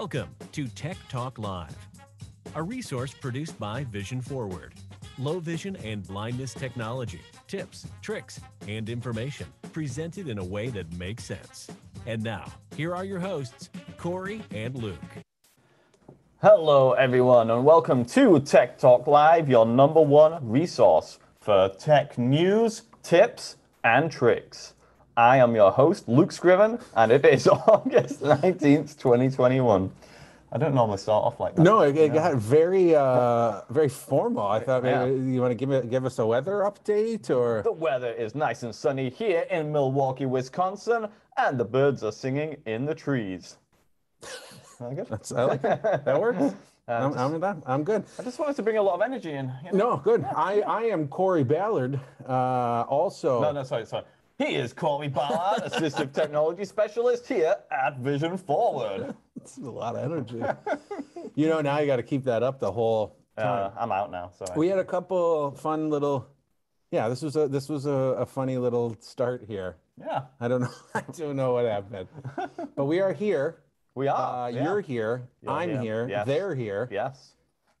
Welcome to Tech Talk Live, a resource produced by Vision Forward. Low vision and blindness technology, tips, tricks, and information presented in a way that makes sense. And now, here are your hosts, Corey and Luke. Hello, everyone, and welcome to Tech Talk Live, your number one resource for tech news, tips, and tricks. I am your host, Luke Scriven, and it is August 19th, 2021. I don't normally start off like that. No, it, it got very, uh, very formal. I thought Yeah. maybe you want to give it, give us a weather update or The weather is nice and sunny here in Milwaukee, Wisconsin, and the birds are singing in the trees. Sound good? That's, I like it. That works. I'm, just- I'm. I'm good. I just wanted to bring a lot of energy in. you know? No, good. I, I am Corey Ballard. Uh, also, No, no, sorry, sorry. He is Corey Ballard, Assistive Technology Specialist here at Vision Forward. it's a lot of energy. you know, now you got to keep that up the whole time. Uh, I'm out now, sorry. we had a couple fun little. Yeah, this was a this was a, a funny little start here. yeah, I don't know. I don't know what happened, but we are here. we are. Uh, yeah. You're here. You're I'm here. here. Yes. They're here. Yes.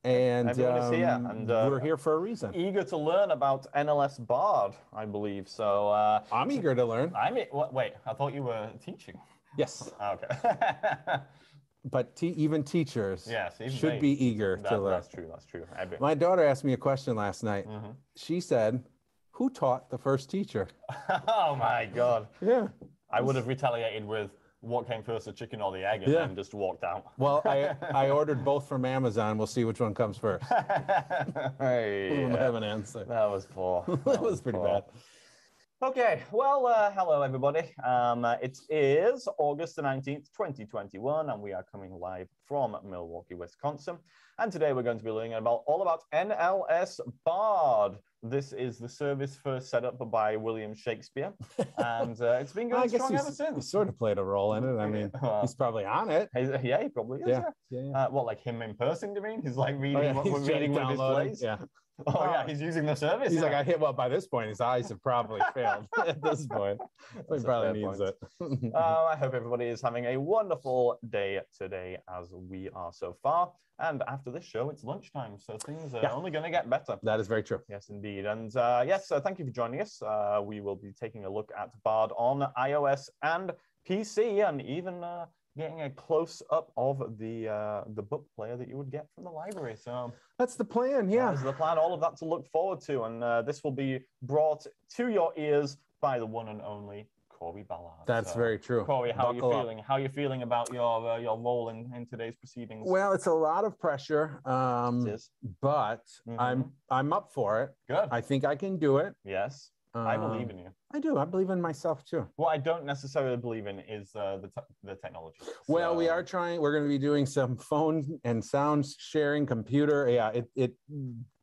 And Everyone is here, um, and, uh, we're here for a reason. Eager to learn about NLS Bard, I believe. So uh, I'm eager to learn. I'm. wait, I thought you were teaching. Yes, Okay. but te- even teachers yes, even should they- be eager that- to learn. That's true. That's true. My daughter asked me a question last night. Mm-hmm. She said, "Who taught the first teacher?" oh my god! Yeah. I would have retaliated with what came first, the chicken or the egg, and Yeah. then just walked out. Well, I I ordered both from Amazon. We'll see which one comes first. hey, I don't have an answer. that was poor. That was pretty poor. bad. Okay, well, uh, hello everybody. Um, uh, it is August the 19th, 2021, and we are coming live from Milwaukee, Wisconsin. And today we're going to be learning about all about NLS Bard. This is the service first set up by William Shakespeare, and uh, it's been going strong ever since. he sort of played a role in it. I mean, Well, he's probably on it. yeah, he probably is. Yeah. Yeah. Yeah. yeah. Uh, what, like him in person? Do you mean he's like reading Oh, yeah, what he's we're reading with his plays? Yeah. Oh yeah, Oh. he's using the service. He's like. I hit well by this point. His eyes have probably failed at this point. That's he probably needs point. it. Uh, I hope everybody is having a wonderful day today, as we are so far. And after this show, it's lunchtime, so things are Yeah. only going to get better. that is very true. Yes, indeed. And uh, yes, uh, thank you for joining us. Uh, we will be taking a look at Bard on iOS and PC, and even uh, getting a close up of the uh, the book player that you would get from the library. So That's the plan. Yeah. is the plan. All of that to look forward to, and uh, this will be brought to your ears by the one and only Corey Ballard. That's So, very true. Corey, how are you Buckle up. feeling? How are you feeling about your uh, your role in, in today's proceedings? Well, it's a lot of pressure, um, but I'm Mhm. I'm up for it. good. I think I can do it. yes, I believe Um, in you. I do. I believe in myself too. What I don't necessarily believe in is uh, the te- the technology. Well, we are trying. We're going to be doing some phone and sound sharing, computer. Yeah, it it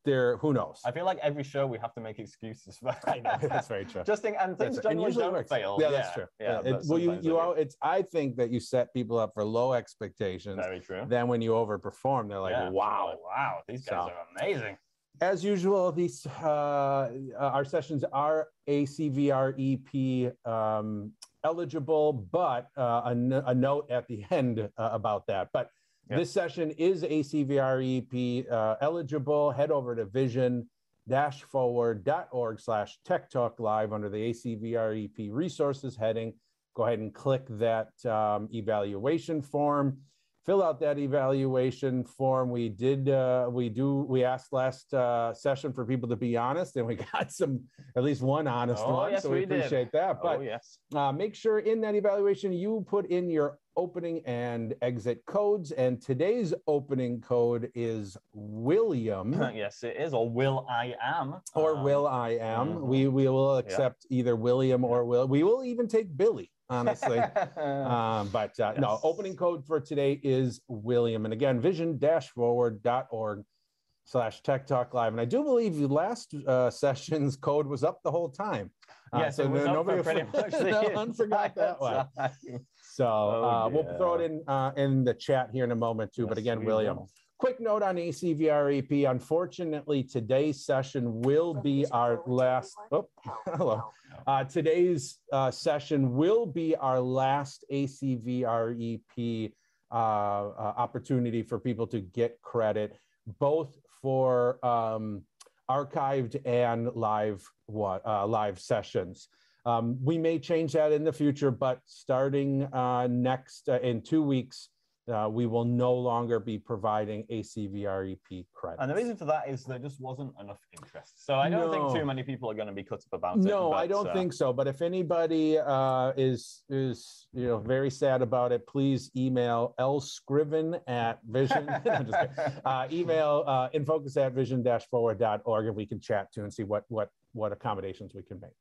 there. Who knows? I feel like every show we have to make excuses. For I know that's very true. Just think, and things right. And usually it don't works. fail. Yeah, that's true. Yeah, It- well, you you they al- it's. I think that you set people up for low expectations. very true. Then when you overperform, they're like, Yeah. "Wow!" Wow, these guys So- are amazing. As usual, these uh, our sessions are ACVREP um, eligible, but uh, a, note at the end uh, about that. But Yeah. this session is ACVREP uh, eligible. Head over to vision-forward.org slash tech talk live under the ACVREP resources heading. Go ahead and click that um, evaluation form fill out that evaluation form. We did, uh, we do, we asked last uh, session for people to be honest, and we got some, at least one honest Oh, one. yes, so we, we did. appreciate that. oh But yes. uh, make sure in that evaluation you put in your opening and exit codes. And today's opening code is William. yes, it is. Or will I am. Or Um, will I am. mhm. We we will accept either William or will. We will even take Billy, honestly. Um, but uh, no, opening code for today is William. And again, vision-forward.org slash tech talk live. And I do believe the last uh, session's code was up the whole time. Uh, yes, it was no- up for nobody pretty much no one forgot that one. So Oh, uh, we'll throw it in uh, in the chat here in a moment too. but again, we William, will. Quick note on ACVREP. Unfortunately, today's session will be our last. Oh, hello. Uh, today's uh, session will be our last ACVREP uh, uh, opportunity for people to get credit, both for um, archived and live uh, live sessions. Um, we may change that in the future, but starting uh, next uh, in two weeks, uh, we will no longer be providing ACVREP credits. And the reason for that is there just wasn't enough interest. So I don't no. think too many people are going to be cut up about no, it. No, I don't uh, think so. But if anybody uh, is is you know very sad about it, please email lscriven at vision. uh, email uh, infocus at vision-forward.org and we can chat too and see what what what accommodations we can make.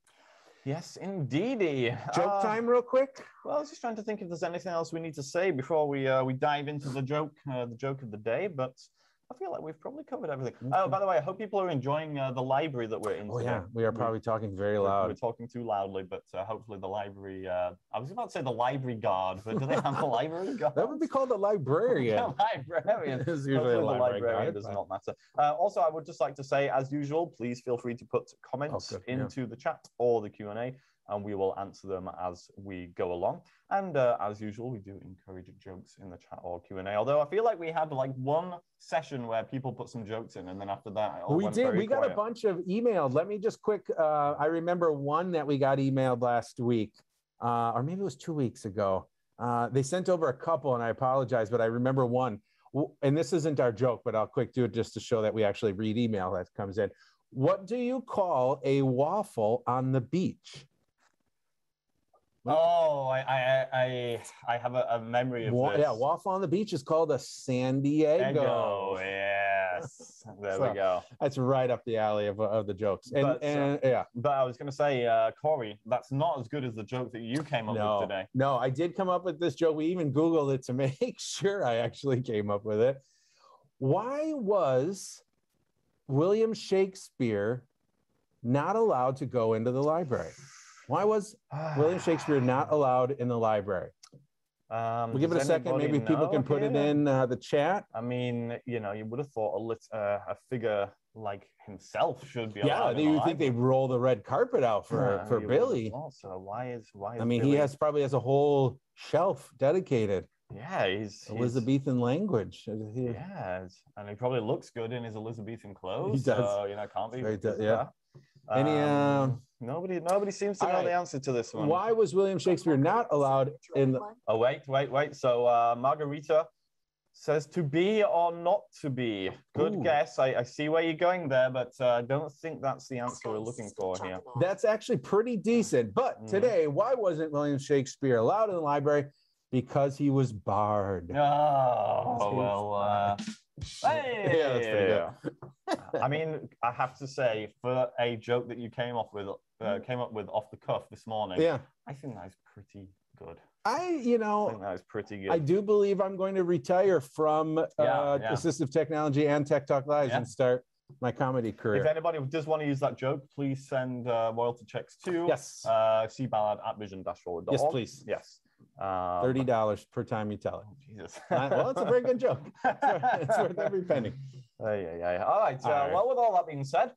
Yes, indeedy. Joke uh, time, real quick. Well, I was just trying to think if there's anything else we need to say before we uh, we dive into the joke, uh, the joke of the day. But I feel like we've probably covered everything. Okay. Oh, by the way, I hope people are enjoying uh, the library that we're in. Oh, today. yeah, we are probably we, talking very loud. We're, talking too loudly, but uh, hopefully the library. Uh, I was about to say the library guard, but do they have a library guard? that would be called a librarian. a librarian. it's usually a library the librarian guard, does but... not matter. Uh, also, I would just like to say, as usual, please feel free to put comments oh, into yeah. the chat or the Q and we will answer them as we go along. And uh, as usual, we do encourage jokes in the chat or Q and A. Although I feel like we had like one session where people put some jokes in, and then after that, we did. We got quiet. a bunch of emailed. Let me just quick. Uh, I remember one that we got emailed last week, uh, or maybe it was two weeks ago. Uh, they sent over a couple, and I apologize, but I remember one. And this isn't our joke, but I'll quick do it just to show that we actually read email that comes in. What do you call a waffle on the beach? Oh, I I I, I have a, a memory of Wa- this. Yeah, waffle on the beach is called a San Diego. Oh yes, there so, we go. That's right up the alley of, of the jokes. And, but, and uh, yeah, but I was going to say, uh, Corey, that's not as good as the joke that you came up no, with today. No, I did come up with this joke. We even Googled it to make sure I actually came up with it. Why was William Shakespeare not allowed to go into the library? Why was William Shakespeare not allowed in the library? Um, we'll give it a second. Maybe people can put it in uh, the chat. I mean, you know, you would have thought a, lit, uh, a figure like himself should be. Yeah, do you think they roll the red carpet out for yeah, for Billy? So why is why? Is I mean, Billy... he has probably has a whole shelf dedicated. Yeah, he's Elizabethan he's, language. Yeah, and he probably looks good in his Elizabethan clothes. He does. So, you know, can't be. Does, yeah. Any um, uh, nobody nobody seems to know right. the answer to this one. Why was William Shakespeare not allowed in the Oh wait, wait, wait. So uh, Margarita says to be or not to be. Good Ooh. guess. I, I, see where you're going there, but uh, I don't think that's the answer we're looking for here. That's actually pretty decent. But mm. today, why wasn't William Shakespeare allowed in the library? Because he was barred. Oh, well, uh, Hey! Yeah, that's pretty good. I mean, I have to say, for a joke that you came off with, uh, came up with off the cuff this morning, yeah, I think that's pretty good. I, you know, I think that was pretty good. I do believe I'm going to retire from uh, yeah, yeah. assistive technology and Tech Talk Live yeah. and start my comedy career. If anybody does want to use that joke, please send uh, royalty checks to yes, uh, cballard at vision-forward.org. Yes, please. Yes. Um, Thirty dollars per time you tell it. Oh, Jesus. uh, well, it's a very good joke. It's worth, every penny. Uh, yeah, yeah. All right. All uh, right. Well, with all that being said,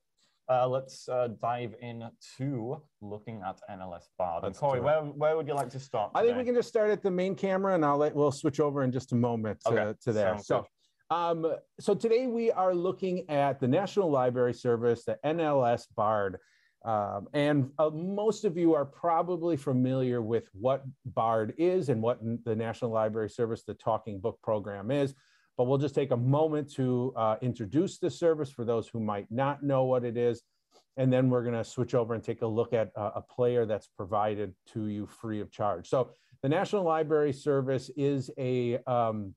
uh, let's uh, dive into looking at NLS Bard. And Corey, where, where would you like to start? Today? I think we can just start at the main camera, and I'll let we'll switch over in just a moment to, okay. to there. Sounds so. Um, so today we are looking at the National Library Service, the NLS BARD. Um, and uh, most of you are probably familiar with what BARD is and what the National Library Service, the Talking Book Program is. But we'll just take a moment to uh, introduce the service for those who might not know what it is. And then we're going to switch over and take a look at uh, a player that's provided to you free of charge. So the National Library Service is a, um,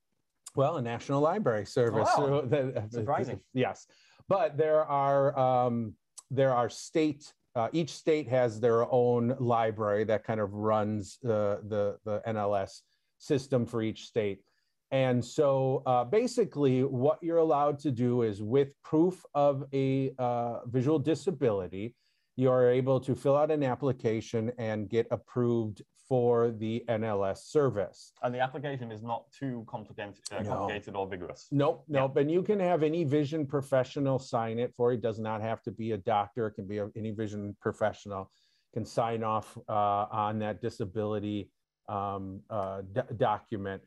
well, a national library service. Wow. Surprising. yes. But there are, um, there are state uh, each state has their own library that kind of runs uh, the, the NLS system for each state. And so uh, basically, what you're allowed to do is with proof of a uh, visual disability, you are able to fill out an application and get approved for the NLS service. And the application is not too complicated, uh, no. complicated or vigorous. Nope, nope. Yeah. And you can have any vision professional sign it for. It does not have to be a doctor. It can be a, any vision professional can sign off uh, on that disability um, uh, document.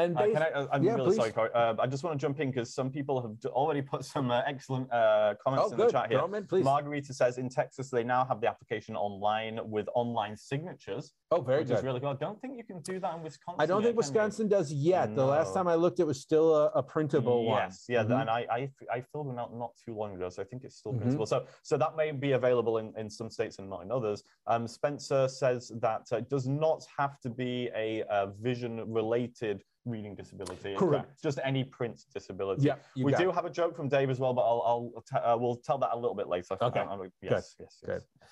And Uh, can I, uh, I'm yeah, really sorry, please. Corey. Uh, I just want to jump in because some people have already put some uh, excellent uh, comments oh, in good. the chat here. In, please. Margarita says in Texas they now have the application online with online signatures, oh, very which good. is really good. I don't think you can do that in Wisconsin. I don't think? Wisconsin does yet. The last time I looked, it was still a, a printable one. Yes, yeah, Mhm. and I, I I filled one out not too long ago, so I think it's still Mhm. printable. So so that may be available in, in some states and not in others. Um, Spencer says that uh, it does not have to be a, uh vision related reading disability. It could- Correct. Just any print disability. Yeah, we do it. have a joke from Dave as well, but I'll, I'll t- uh, we'll tell that a little bit later. Okay. Um, um, yes, yes, Good. yes.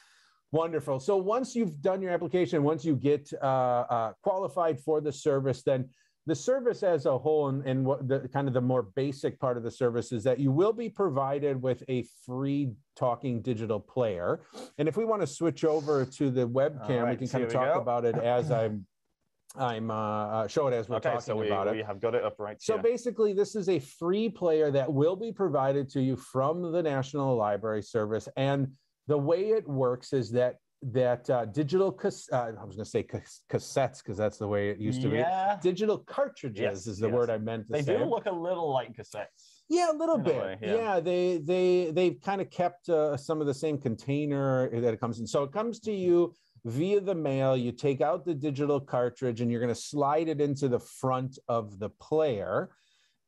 Wonderful. So once you've done your application, once you get uh, uh, qualified for the service, then the service as a whole, and, and what the kind of the more basic part of the service is that you will be provided with a free talking digital player. And if we want to switch over to the webcam, we can kind of talk go. about it as I'm I'm uh, uh, show it as we're Okay, talking so we, about it. we have got it up right So here. basically, this is a free player that will be provided to you from the National Library Service, and the way it works is that that uh, digital cas- uh, I was going to say cas- cassettes because that's the way it used to yeah, be. Digital cartridges Yes, is the yes. word I meant to they say. do look a little like cassettes. Yeah, a little in a bit. way, yeah. yeah. they they they've kind of kept uh, some of the same container that it comes in. So it comes to you via the mail. You take out the digital cartridge and you're going to slide it into the front of the player,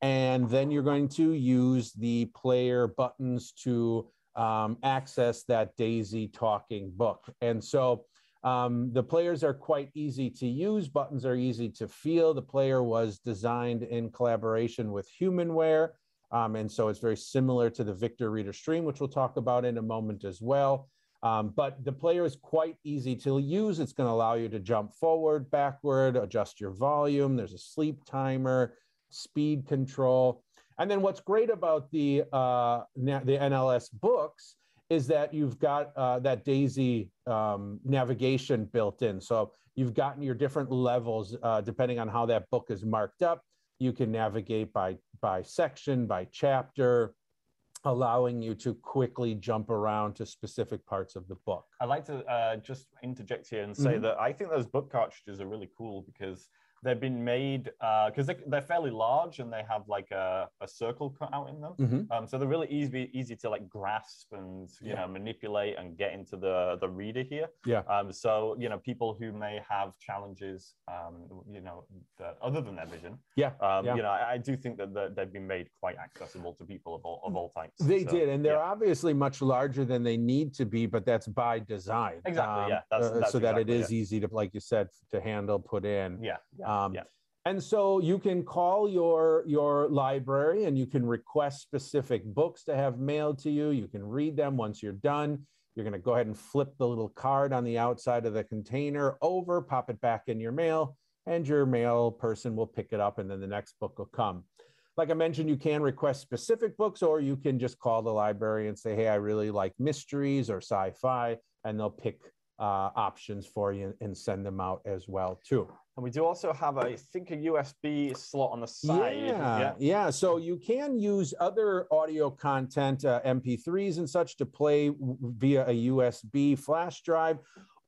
and then you're going to use the player buttons to um, access that Daisy talking book. And so um, the players are quite easy to use. Buttons are easy to feel. The player was designed in collaboration with Humanware. Um, and so it's very similar to the Victor Reader Stream, which we'll talk about in a moment as well. Um, but the player is quite easy to use. It's going to allow you to jump forward, backward, adjust your volume. There's a sleep timer, speed control. And then what's great about the, uh, na- the NLS books is that you've got uh, that Daisy um, navigation built in. So you've gotten your different levels uh, depending on how that book is marked up. You can navigate by by section, by chapter, allowing you to quickly jump around to specific parts of the book. I'd like to uh, just interject here and say Mhm. that I think those book cartridges are really cool because they've been made because they, they're fairly large and they have like a, a circle cut out in them. Mhm. Um, so they're really easy easy to like grasp and you Yeah. know manipulate and get into the the reader here. Yeah. Um, so you know people who may have challenges, um, you know, that, other than their vision. Yeah, Um, yeah. You know, I, I do think that the, they've been made quite accessible to people of all of all types. They So, did, and they're yeah. obviously much larger than they need to be, but that's by design. Exactly, yeah, that's- uh, that's so that it is exactly easy to, like you said, to handle, put in. Yeah. Um, yeah. And so you can call your your library and you can request specific books to have mailed to you. You can read them once you're done. You're going to go ahead and flip the little card on the outside of the container over, pop it back in your mail, and your mail person will pick it up, and then the next book will come. Like I mentioned, you can request specific books, or you can just call the library and say, "Hey, I really like mysteries or sci-fi," and they'll pick uh, options for you and send them out as well too. And we do also have, I think, a USB slot on the side. Yeah, yeah. So you can use other audio content, uh, MP3s and such, to play via a USB flash drive.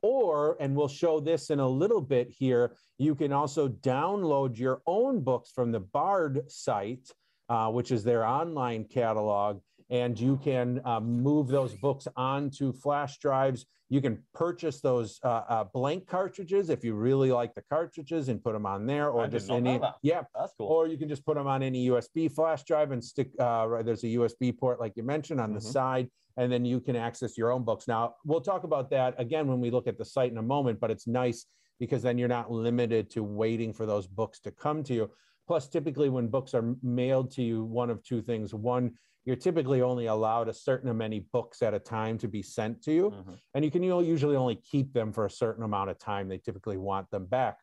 Or, and we'll show this in a little bit here, you can also download your own books from the BARD site, uh, which is their online catalog, and you can uh, move those books onto flash drives. You can purchase those uh, uh, blank cartridges if you really like the cartridges and put them on there, or I just any. Yeah, That's cool. or you can just put them on any USB flash drive and stick. Uh, right, there's a USB port, like you mentioned, on the Mhm. side, and then you can access your own books. Now we'll talk about that again when we look at the site in a moment. But it's nice because then you're not limited to waiting for those books to come to you. Plus, typically when books are mailed to you, one of two things: one, you're typically only allowed a certain many books at a time to be sent to you Mhm. and you can usually only keep them for a certain amount of time. They typically want them back.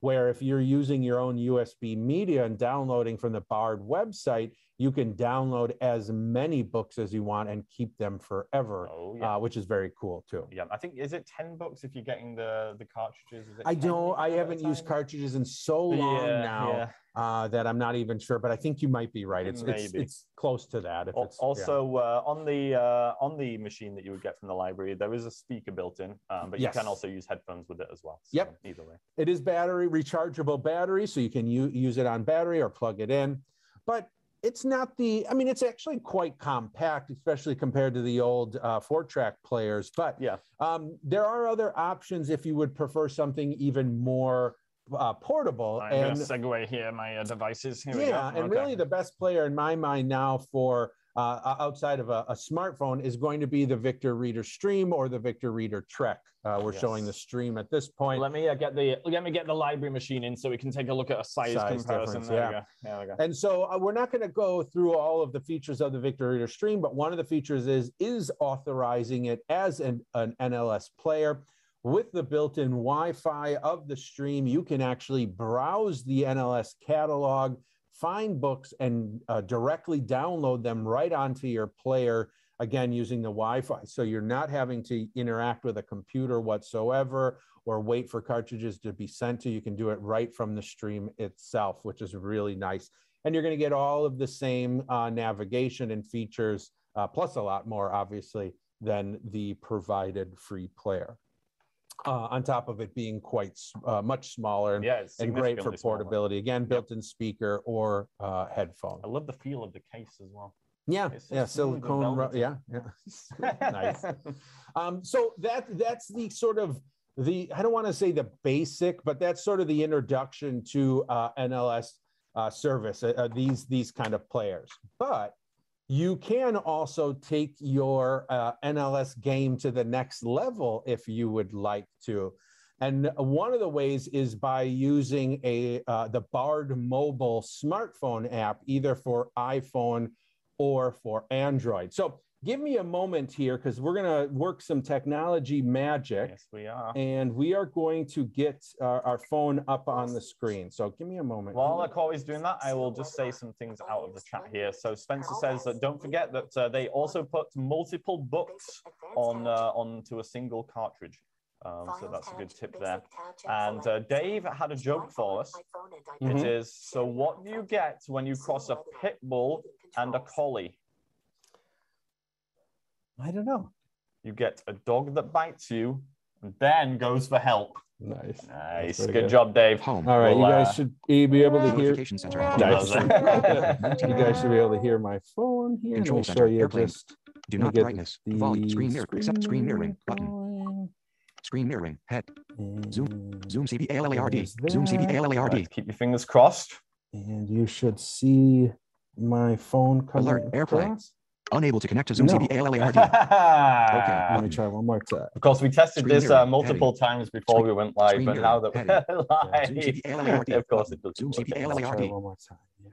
Where if you're using your own USB media and downloading from the BARD website, you can download as many books as you want and keep them forever, Oh yeah. uh, which is very cool too. yeah, I think is it ten books if you're getting the the cartridges? Is it I don't. I can at a haven't used cartridges in so long Yeah, now. yeah. uh, that I'm not even sure, but I think you might be right. It's it's, it's close to that. If Al- it's, yeah. Also, uh, on the uh, on the machine that you would get from the library, there is a speaker built in, um, but you Yes. can also use headphones with it as well. So Yep. Either way. it is battery rechargeable battery, so you can u- use it on battery or plug it in. But it's not the. I mean, it's actually quite compact, especially compared to the old uh, four track players. But Yeah. um, there are other options if you would prefer something even more uh, portable. I'm and segue here my uh, devices. Here yeah, and Okay. really the best player in my mind now for uh, outside of a, a smartphone is going to be the Victor Reader Stream or the Victor Reader Trek. Uh, we're showing the stream at this point. Let me uh, get the let me get the library machine in so we can take a look at a size, Size comparison. There yeah. There we go. And so uh, we're not going to go through all of the features of the Victor Reader Stream, but one of the features is is authorizing it as an, an NLS player. With the built-in Wi-Fi of the stream, you can actually browse the NLS catalog, find books, and uh, directly download them right onto your player. Again, using the Wi-Fi, so you're not having to interact with a computer whatsoever or wait for cartridges to be sent to you. Can do it right from the stream itself, which is really nice. And you're going to get all of the same uh, navigation and features, uh, plus a lot more, obviously, than the provided free player. Uh, on top of it being quite uh, much smaller and, Yeah, and great for significantly smaller. portability. Again, built-in speaker or uh, headphone. I love the feel of the case as well. Yeah, yeah, silicone. ru- Yeah, yeah. nice. Um, so that that's the sort of the I don't want to say the basic, but that's sort of the introduction to uh, NLS uh, service. Uh, uh, these these kind of players, but you can also take your uh, NLS game to the next level if you would like to. And one of the ways is by using a uh, the Bard mobile smartphone app, either for iPhone or for Android. So give me a moment here because we're going to work some technology magic yes, we are. and we are going to get our, our phone up on the screen. So give me a moment. While Corey's doing that, I will just say some things out of the chat here. So Spencer says that don't forget that uh, they also put multiple books on uh, onto a single cartridge. Um, so that's a good tip there. And uh, Dave had a joke for us. Mhm. It is so what do you get when you cross a pit bull and a collie? I don't know. You get a dog that bites you and then goes for help. Nice. Nice. Good good. job, Dave. Home. All right, Well, you guys uh, should be be able to hear. Center. Nice. You guys should be able to hear my phone here. Control me center, you airplane. just Do not get brightness. Volume. the Screen mirror. Accept screen mirroring. Button. Screen mirroring. Head. Zoom. And- Zoom CV ALLARD. Zoom CV that. ALLARD. Right, keep your fingers crossed. And you should see my phone coming Alert, airplane. across. Unable to connect to Zoom No. CV ALLARD. Let me try one more time. Of course, we tested Screen this uh, mirroring, multiple times before Screen- we went live, screen but now that mirroring, we're live, Zoom CV ALLARD. of course it does. Zoom CV try ALLARD. one more time. Yeah.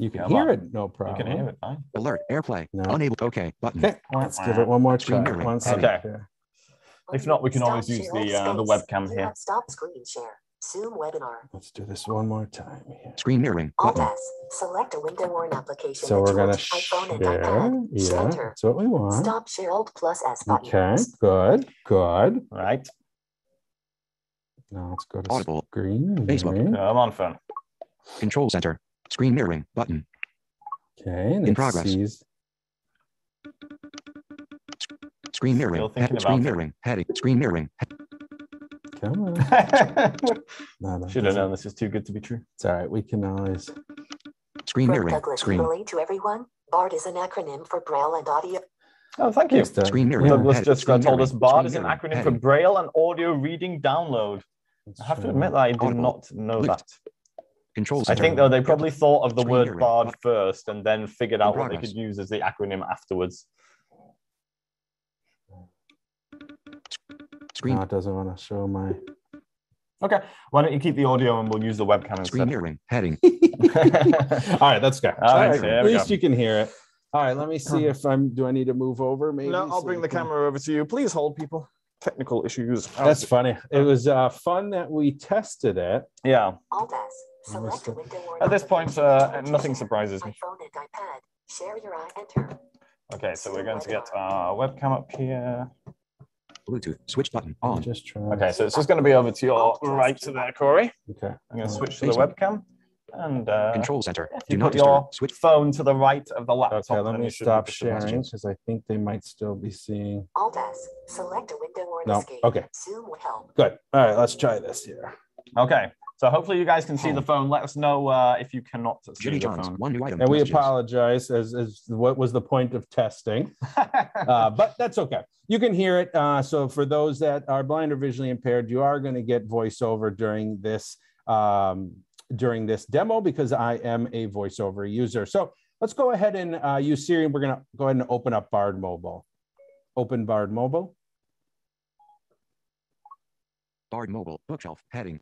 You can Come hear it, no problem. You can hear it, fine. Alert. Airplay. No. Unable. Okay. Button. Okay, let's give it one more try. mirroring. One second. Okay. here. If not, we can always use the, uh, the webcam here. Stop screen share. Zoom webinar. Let's do this one more time here. Screen mirroring. Alt Button. S. Select a window or an application. So we're gonna want iPhone and share. iPad. Yeah, Center. that's what we want. Stop share Alt plus S button. Okay, good, good. Right. Now let's go to Audible. screen. Facebook. mirroring. Come on, phone. Control center. Screen mirroring. Button. Okay, and In progress. sees- Screen mirroring. Head. Screen about mirroring. Heading. Screen mirroring. Come on. No, that Should have known this is too good to be true. It's all right. We can always. Screen From mirroring. Douglas Screen. Healy to everyone. BARD is an acronym for Braille and Audio. Oh, thank you. Uh, Screen mirroring. yeah, Douglas Head. just Screen told us mirroring. BARD is an mirroring. acronym for Braille and Audio Reading Download. let's I have to admit that I did Audible. not know Lift. that. Control I think though they probably thought of the Screen word mirroring. BARD first and then figured out what they could use as the acronym afterwards. Screen. No, it doesn't want to show my. Okay, why don't you keep the audio and we'll use the webcam instead? Screen instead. mirroring. Heading. all right, let's go. All right, All there At least go. you can hear it. All right, let me see if I'm. Do I need to move over? Maybe. No, I'll so bring the can- camera over to you. Please hold, people. Technical issues. That's funny. It was uh, fun that we tested it. yeah. Alt S. Select a window At this point, uh, nothing surprises me. iPhone and iPad. Share your eye. Enter. Okay, so we're going to get our webcam up here. Bluetooth. Switch button. On. just trying. Okay, so it's just going to be over to your right to there, Corey. Okay. I'm going to switch to the webcam. And uh, Control center. Do you not put your. Switch. phone to the right of the laptop. Okay, let me stop sharing because I think they might still be seeing. Alt S. Select a window or an No, escape. okay. Zoom will help. Good. All right, let's try this here. Okay, so hopefully you guys can see the phone. Let us know uh, if you cannot see Jimmy the John's. phone. One new item. And we apologize as, as what was the point of testing, uh, but that's okay. You can hear it. Uh, so for those that are blind or visually impaired, you are going to get voiceover during this um, during this demo because I am a voiceover user. So let's go ahead and uh, use Siri. and We're going to go ahead and open up Bard Mobile. Open Bard Mobile. Bard mobile. Bookshelf. Heading.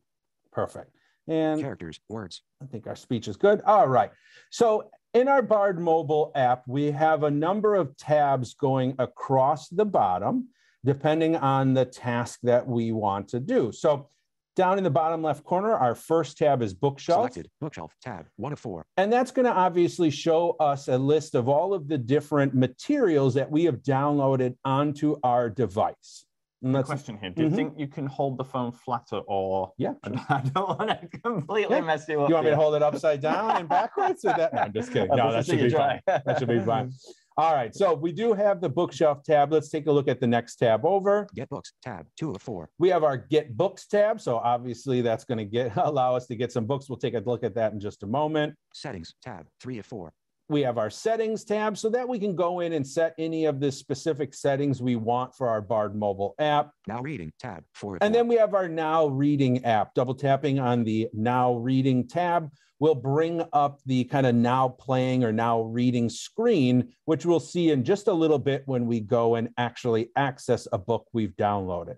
Perfect. And Characters. Words. I think our speech is good. All right. So in our Bard mobile app, we have a number of tabs going across the bottom, depending on the task that we want to do. So down in the bottom left corner, our first tab is bookshelf. Selected. Bookshelf. Tab. One of four. And that's going to obviously show us a list of all of the different materials that we have downloaded onto our device. And that's Question here: Do you Mhm. think you can hold the phone flatter, or Yeah, I don't want to completely Yeah. mess you up? you want me to hold it upside down and backwards? Or that? No, I'm just kidding. I'd No, that should you be fine. That should be fine. All right, so we do have the bookshelf tab. Let's take a look at the next tab over. Get books. Tab. Two of four. We have our get books tab. So obviously that's going to get allow us to get some books. We'll take a look at that in just a moment. Settings. Tab. Three of four. We have our settings tab so that we can go in and set any of the specific settings we want for our Bard mobile app. Now reading. Tab. for And then we have our now reading app. Double tapping on the now reading tab will bring up the kind of now playing or now reading screen, which we'll see in just a little bit when we go and actually access a book we've downloaded.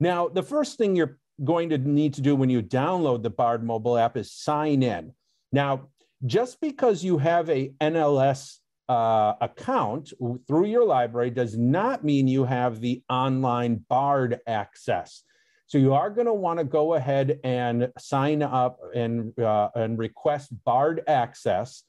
Now, the first thing you're going to need to do when you download the Bard mobile app is sign in. Now, just because you have a NLS uh, account through your library does not mean you have the online BARD access. So you are going to want to go ahead and sign up and, uh, and request BARD access.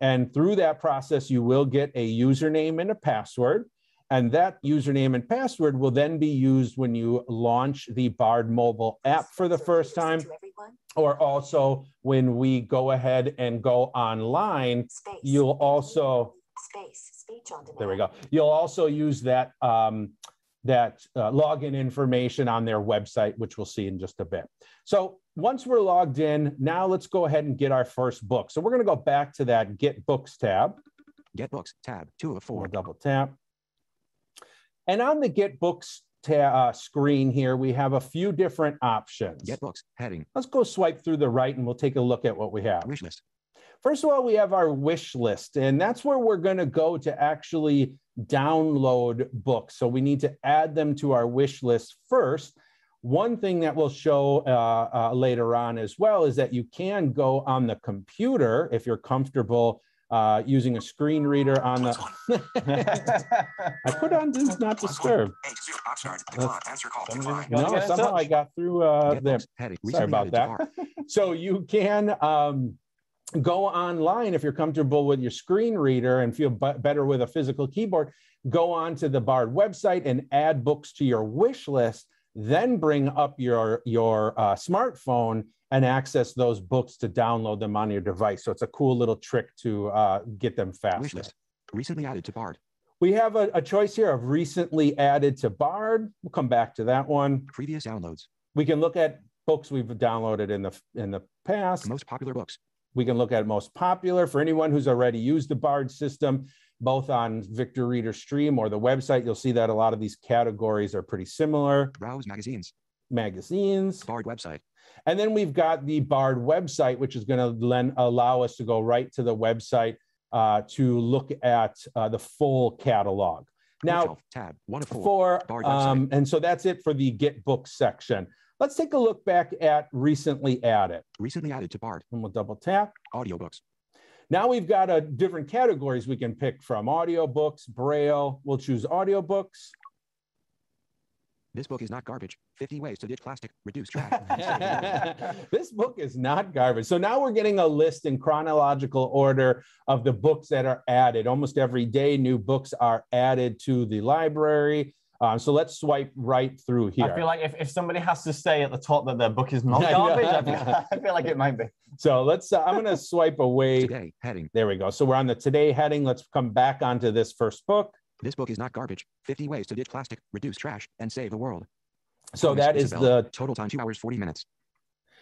And through that process, you will get a username and a password. And that username and password will then be used when you launch the Bard mobile app for the first time, or also when we go ahead and go online Space. You'll also- Space. Speech on demand. there we go. You'll also use that um, that uh, login information on their website, which we'll see in just a bit. So once we're logged in, now let's go ahead and get our first book. So we're going to go back to that Get Books tab. Get books. Tab. Two of We'll four. double tap. And on the Get Books uh, screen here, we have a few different options. Get books. Heading. Let's go swipe through the right and we'll take a look at what we have. Wish list. First of all, we have our wish list, and that's where we're going to go to actually download books. So we need to add them to our wish list first. One thing that we'll show uh, uh, later on as well is that you can go on the computer if you're comfortable uh, using a screen reader on the. I put on do not disturb. Somebody's gotta No, get in somehow I got through uh, there. Sorry about that. So you can um, go online if you're comfortable with your screen reader and feel b- better with a physical keyboard. Go on to the Bard website and add books to your wish list. Then bring up your your uh, smartphone and access those books to download them on your device. So it's a cool little trick to uh, get them faster. Recently added to Bard. We have a, a choice here of recently added to Bard. We'll come back to that one. Previous downloads. We can look at books we've downloaded in the in the past. Most popular books. We can look at most popular for anyone who's already used the Bard system, both on Victor Reader Stream or the website. You'll see that a lot of these categories are pretty similar. Browse magazines. Magazines. Bard website. And then we've got the Bard website, which is going to allow us to go right to the website uh, to look at uh, the full catalog. Now, Tab. One for um, and so that's it for the Get Books section. Let's take a look back at recently added, Recently added to Bard. and we'll double tap. Audiobooks. Now we've got a different categories we can pick from audiobooks, braille. We'll choose audiobooks. This book is not garbage. 50 ways to ditch plastic. Reduce trash. this book is not garbage. So now we're getting a list in chronological order of the books that are added. Almost every day, new books are added to the library. Um, so let's swipe right through here. I feel like if, if somebody has to say at the top that their book is not garbage, I, feel, I feel like it might be. so let's. Uh, I'm going to swipe away. Today, heading. There we go. So we're on the today heading. Let's come back onto this first book. This book is not garbage. 50 ways to ditch plastic, reduce trash, and save the world. So Thomas that is Isabel. the. Total time, two hours, 40 minutes.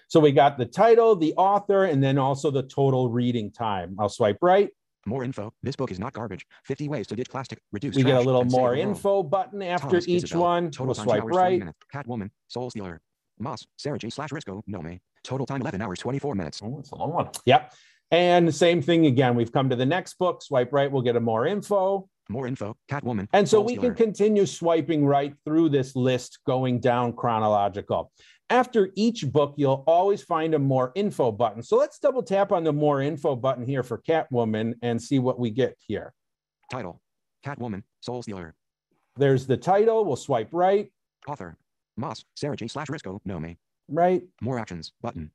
So we got the title, the author, and then also the total reading time. I'll swipe right. More info. This book is not garbage. 50 ways to ditch plastic, reduce We get a little more info button after Thomas each Isabel. one. Total We'll time, swipe hours, right. Catwoman, Soul Stealer. Maas, Sarah J. Slash Risco, Nome. Total time, 11 hours, 24 minutes. Oh, it's a long one. Yep. And the same thing again. We've come to the next book. Swipe right. We'll get a more info. More info. Catwoman. And so we can continue swiping right through this list going down chronological. After each book, you'll always find a more info button. So let's double tap on the more info button here for Catwoman and see what we get here. Title. Catwoman, Soul Stealer. There's the title. We'll swipe right, Author. Maas, Sarah J. Slash Risco, Nome. right. More actions. Button.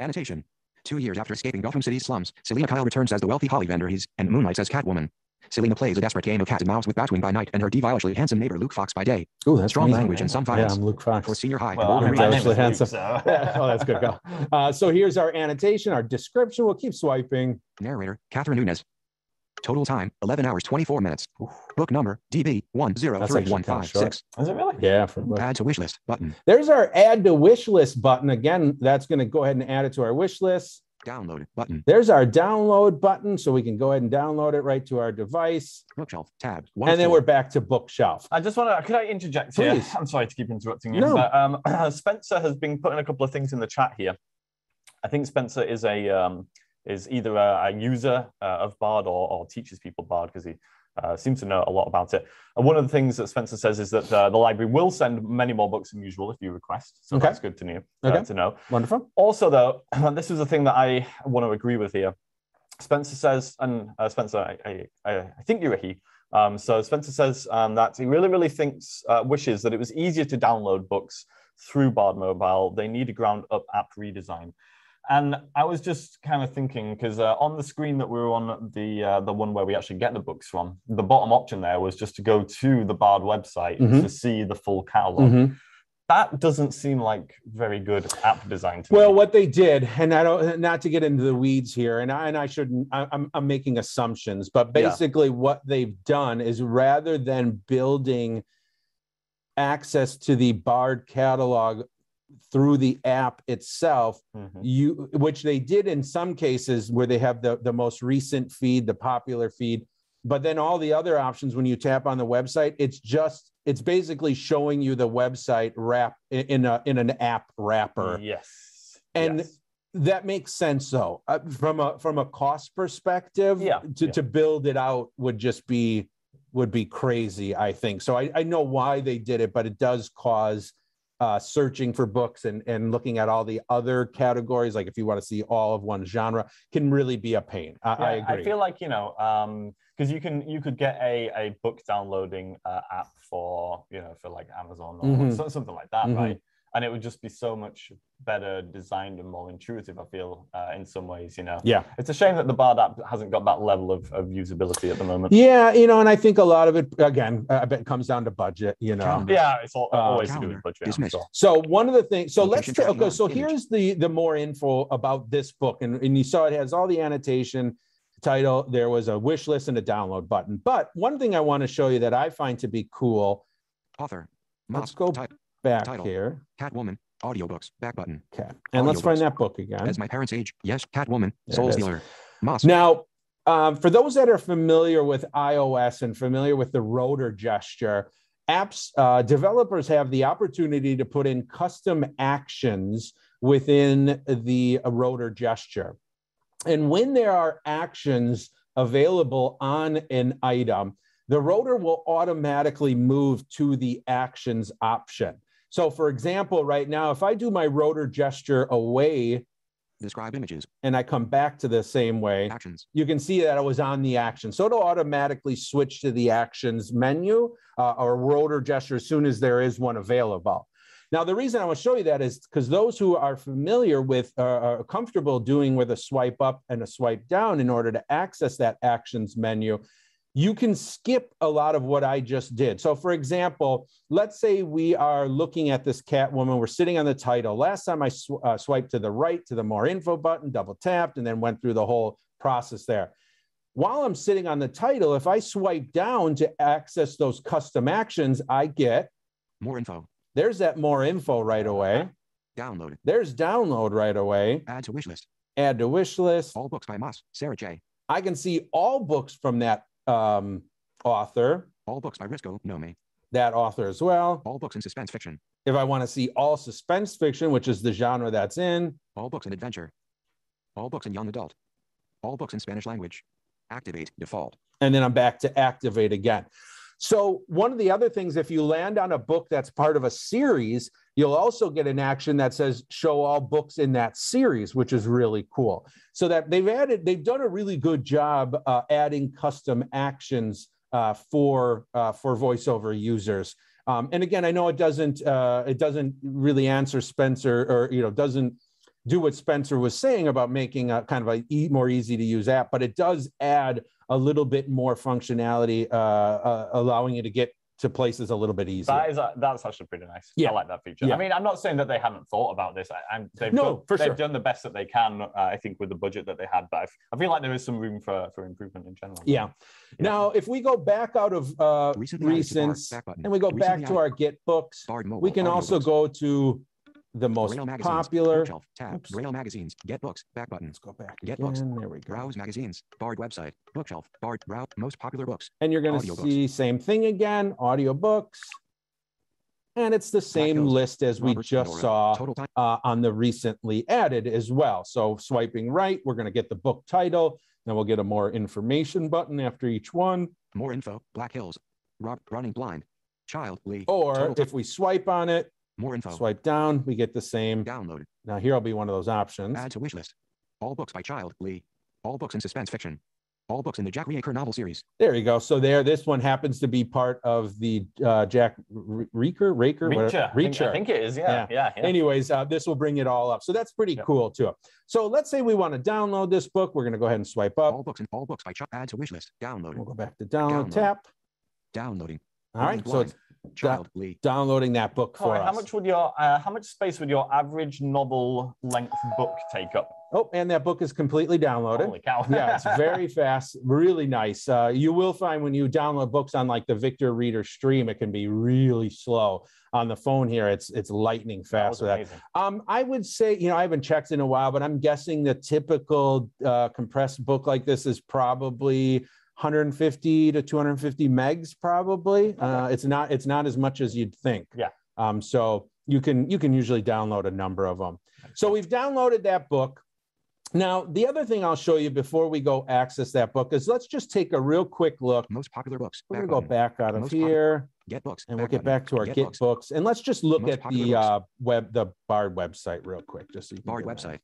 Annotation. Two years after escaping Gotham City's slums, Selina Kyle returns as the wealthy Holly Vanderhees and moonlights as Catwoman. Selina plays a desperate game of cat and mouse with Batwing by night and her devilishly handsome neighbor Luke Fox by day. Oh, that's Strong me. language and some Yeah. I'm Luke Fox. For senior high, Well, I and mean, Wolverine Actually Luke, handsome. so. oh, that's good. Go. Uh, so here's our annotation, our description. We'll keep swiping. narrator, Catherine Nunes. Total time, 11 hours, 24 minutes. Book number, DB That's actually kinda 103156. Is it really? Yeah. For, Add to wish list button. There's our add to wish list button. Again, that's going to go ahead and add it to our wish list. Download button. There's our download button. So we can go ahead and download it right to our device. Bookshelf tab. One And of then we're back to bookshelf. I just want to, could I interject here? Please. I'm sorry to keep interrupting you, No. but um, Spencer has been putting a couple of things in the chat here. I think Spencer is a um, is either a, a user uh, of Bard or, or teaches people Bard because he uh, seems to know a lot about it. And one of the things that Spencer says is that uh, the library will send many more books than usual if you request. So Okay. that's good to know. uh, Okay. to know. Wonderful. Also, though, this is the thing that I want to agree with here. Spencer says, and uh, Spencer, I, I, I think you're a he. Um, so Spencer says um, that he really, really thinks, uh, wishes that it was easier to download books through Bard Mobile. They need a ground up app redesign. And I was just kind of thinking because uh, on the screen that we were on, the uh, the one where we actually get the books from, the bottom option there was just to go to the Bard website Mhm. to see the full catalog. Mhm. That doesn't seem like very good app design to Well, me. what they did, and I don't, not to get into the weeds here, and I, and I shouldn't, I, I'm, I'm making assumptions, but Yeah. basically what they've done is rather than building access to the Bard catalog through the app itself, Mhm. you which they did in some cases where they have the, the most recent feed, the popular feed, but then all the other options when you tap on the website, it's just it's basically showing you the website wrap in in a in an app wrapper. Yes. And yes. That makes sense though. Uh, from a from a cost perspective, Yeah, to, yeah. to build it out would just be would be crazy, I think. So I, I know why they did it, but it does cause uh, searching for books and, and looking at all the other categories, like if you want to see all of one genre, can really be a pain. I, agree. I Yeah, agree. feel like you know, because you can you could get a a book downloading uh, app for you know for like Amazon or Mhm. something like that, Mhm. right? And it would just be so much better designed and more intuitive. I feel uh, in some ways, you know. yeah. It's a shame that the Bard app hasn't got that level of, of usability at the moment. Yeah. You know, and I think a lot of it, again, I bet it comes down to budget, you know. Calendar. Yeah, it's all, Uh, always to do calendar. with budget. I'm Dismissed. So one of the things, so let's Location okay. So here's the the more info about this book, and, and you saw it has all the annotation, title. There was a wish list and a download button. But one thing I want to show you that I find to be cool. Author. Let's go Type. Back Title. here. Catwoman. Audiobooks. Back button. Okay, and let's find that book again. As my parents' age. Yes. Catwoman. There Soul. Stealer. Maas. Now, um, for those that are familiar with iOS and familiar with the rotor gesture, apps uh, developers have the opportunity to put in custom actions within the rotor gesture. And when there are actions available on an item, the rotor will automatically move to the actions option. So, for example, right now, if I do my rotor gesture away Describe images. and I come back to the same way, Actions. you can see that I was on the action. So it'll automatically switch to the actions menu uh, or rotor gesture as soon as there is one available. Now, the reason I want to show you that is because those who are familiar with, uh, are comfortable doing with a swipe up and a swipe down in order to access that actions menu, you can skip a lot of what I just did. So, for example, let's say we are looking at this Catwoman, we're sitting on the title. Last time I sw- uh, swiped to the right to the more info button, double tapped, and then went through the whole process there. While I'm sitting on the title, if I swipe down to access those custom actions, I get More info. there's that more info right away. Download. It. There's download right away. Add to wish list. Add to wish list. All books by Maas, Sarah J. I can see all books from that um, author, All books by Risco Nome. that author as well. All books in suspense fiction. If I want to see all suspense fiction, which is the genre that's in, All books in adventure. All books in young adult. All books in Spanish language. Activate default. and then I'm back to activate again. So, one of the other things, if you land on a book that's part of a series, you'll also get an action that says show all books in that series, which is really cool. So, that they've added, they've done a really good job uh, adding custom actions uh, for uh, for voiceover users. Um, and again, I know it doesn't uh, it doesn't really answer Spencer or you know doesn't do what Spencer was saying about making a kind of a e- more easy to use app, but it does add a little bit more functionality, uh, uh, allowing you to get to places a little bit easier. That is that's actually pretty nice. Yeah. I like that feature. Yeah. I mean, I'm not saying that they haven't thought about this. I, I'm, they've No, done, for they've sure. done the best that they can. Uh, I think with the budget that they had, but I f- I feel like there is some room for for improvement in general. Yeah. Now, if we go back out of uh, Recently added to bar, recents back button. and we go Recently back to our Get books, we can also go to the most Braille popular. Bookshelf. Tab. Oops. Braille magazines. Get books. Back button. Let's go back Get books. There we go. Browse magazines. Bard website. Bookshelf. Bard. Browse. Most popular books. And you're going to see same thing again, audiobooks. And it's the same list as we just saw uh, on the recently added as well. So swiping right, we're going to get the book title. Then we'll get a more information button after each one. More info. Black Hills. Rob, running blind. Child. Lee. Or if we swipe on it, More info. swipe down, we get the same. Download. Now here will be one of those options. Add to wish list. All books by Child. Lee. All books in suspense fiction. All books in the Jack Reacher novel series. There you go. So there, this one happens to be part of the uh, Jack R- Reeker, Raker, whatever- Reacher. I think, I think it is. Yeah. Yeah. yeah. Anyways, uh, this will bring it all up. So that's pretty Yeah. cool too. So let's say we want to download this book. We're going to go ahead and swipe up. All books and all books by Child. Add to wish list. Download. We'll go back to download, Download. tap. Downloading. All right. Running So it's blind. Child. Lee. downloading that book for Corey, us. how much would your uh, how much space would your average novel length book take up? Oh, and that book is completely downloaded. Holy cow! yeah, it's very fast, really nice. Uh, you will find when you download books on like the Victor Reader Stream, it can be really slow. On the phone here, it's it's lightning fast was with that. Um, I would say, you know, I haven't checked in a while, but I'm guessing the typical uh, compressed book like this is probably 150 to 250 megs, probably. Uh, it's not it's not as much as you'd think. Yeah. Um, so you can you can usually download a number of them. So we've downloaded that book. Now, the other thing I'll show you before we go access that book is let's just take a real quick look. Most popular books. We're gonna go back out of Most here Get books. and we'll get button. back to our Get Get books. books. And let's just look Most at the uh, web, the Bard website real quick, just so you can Bard website.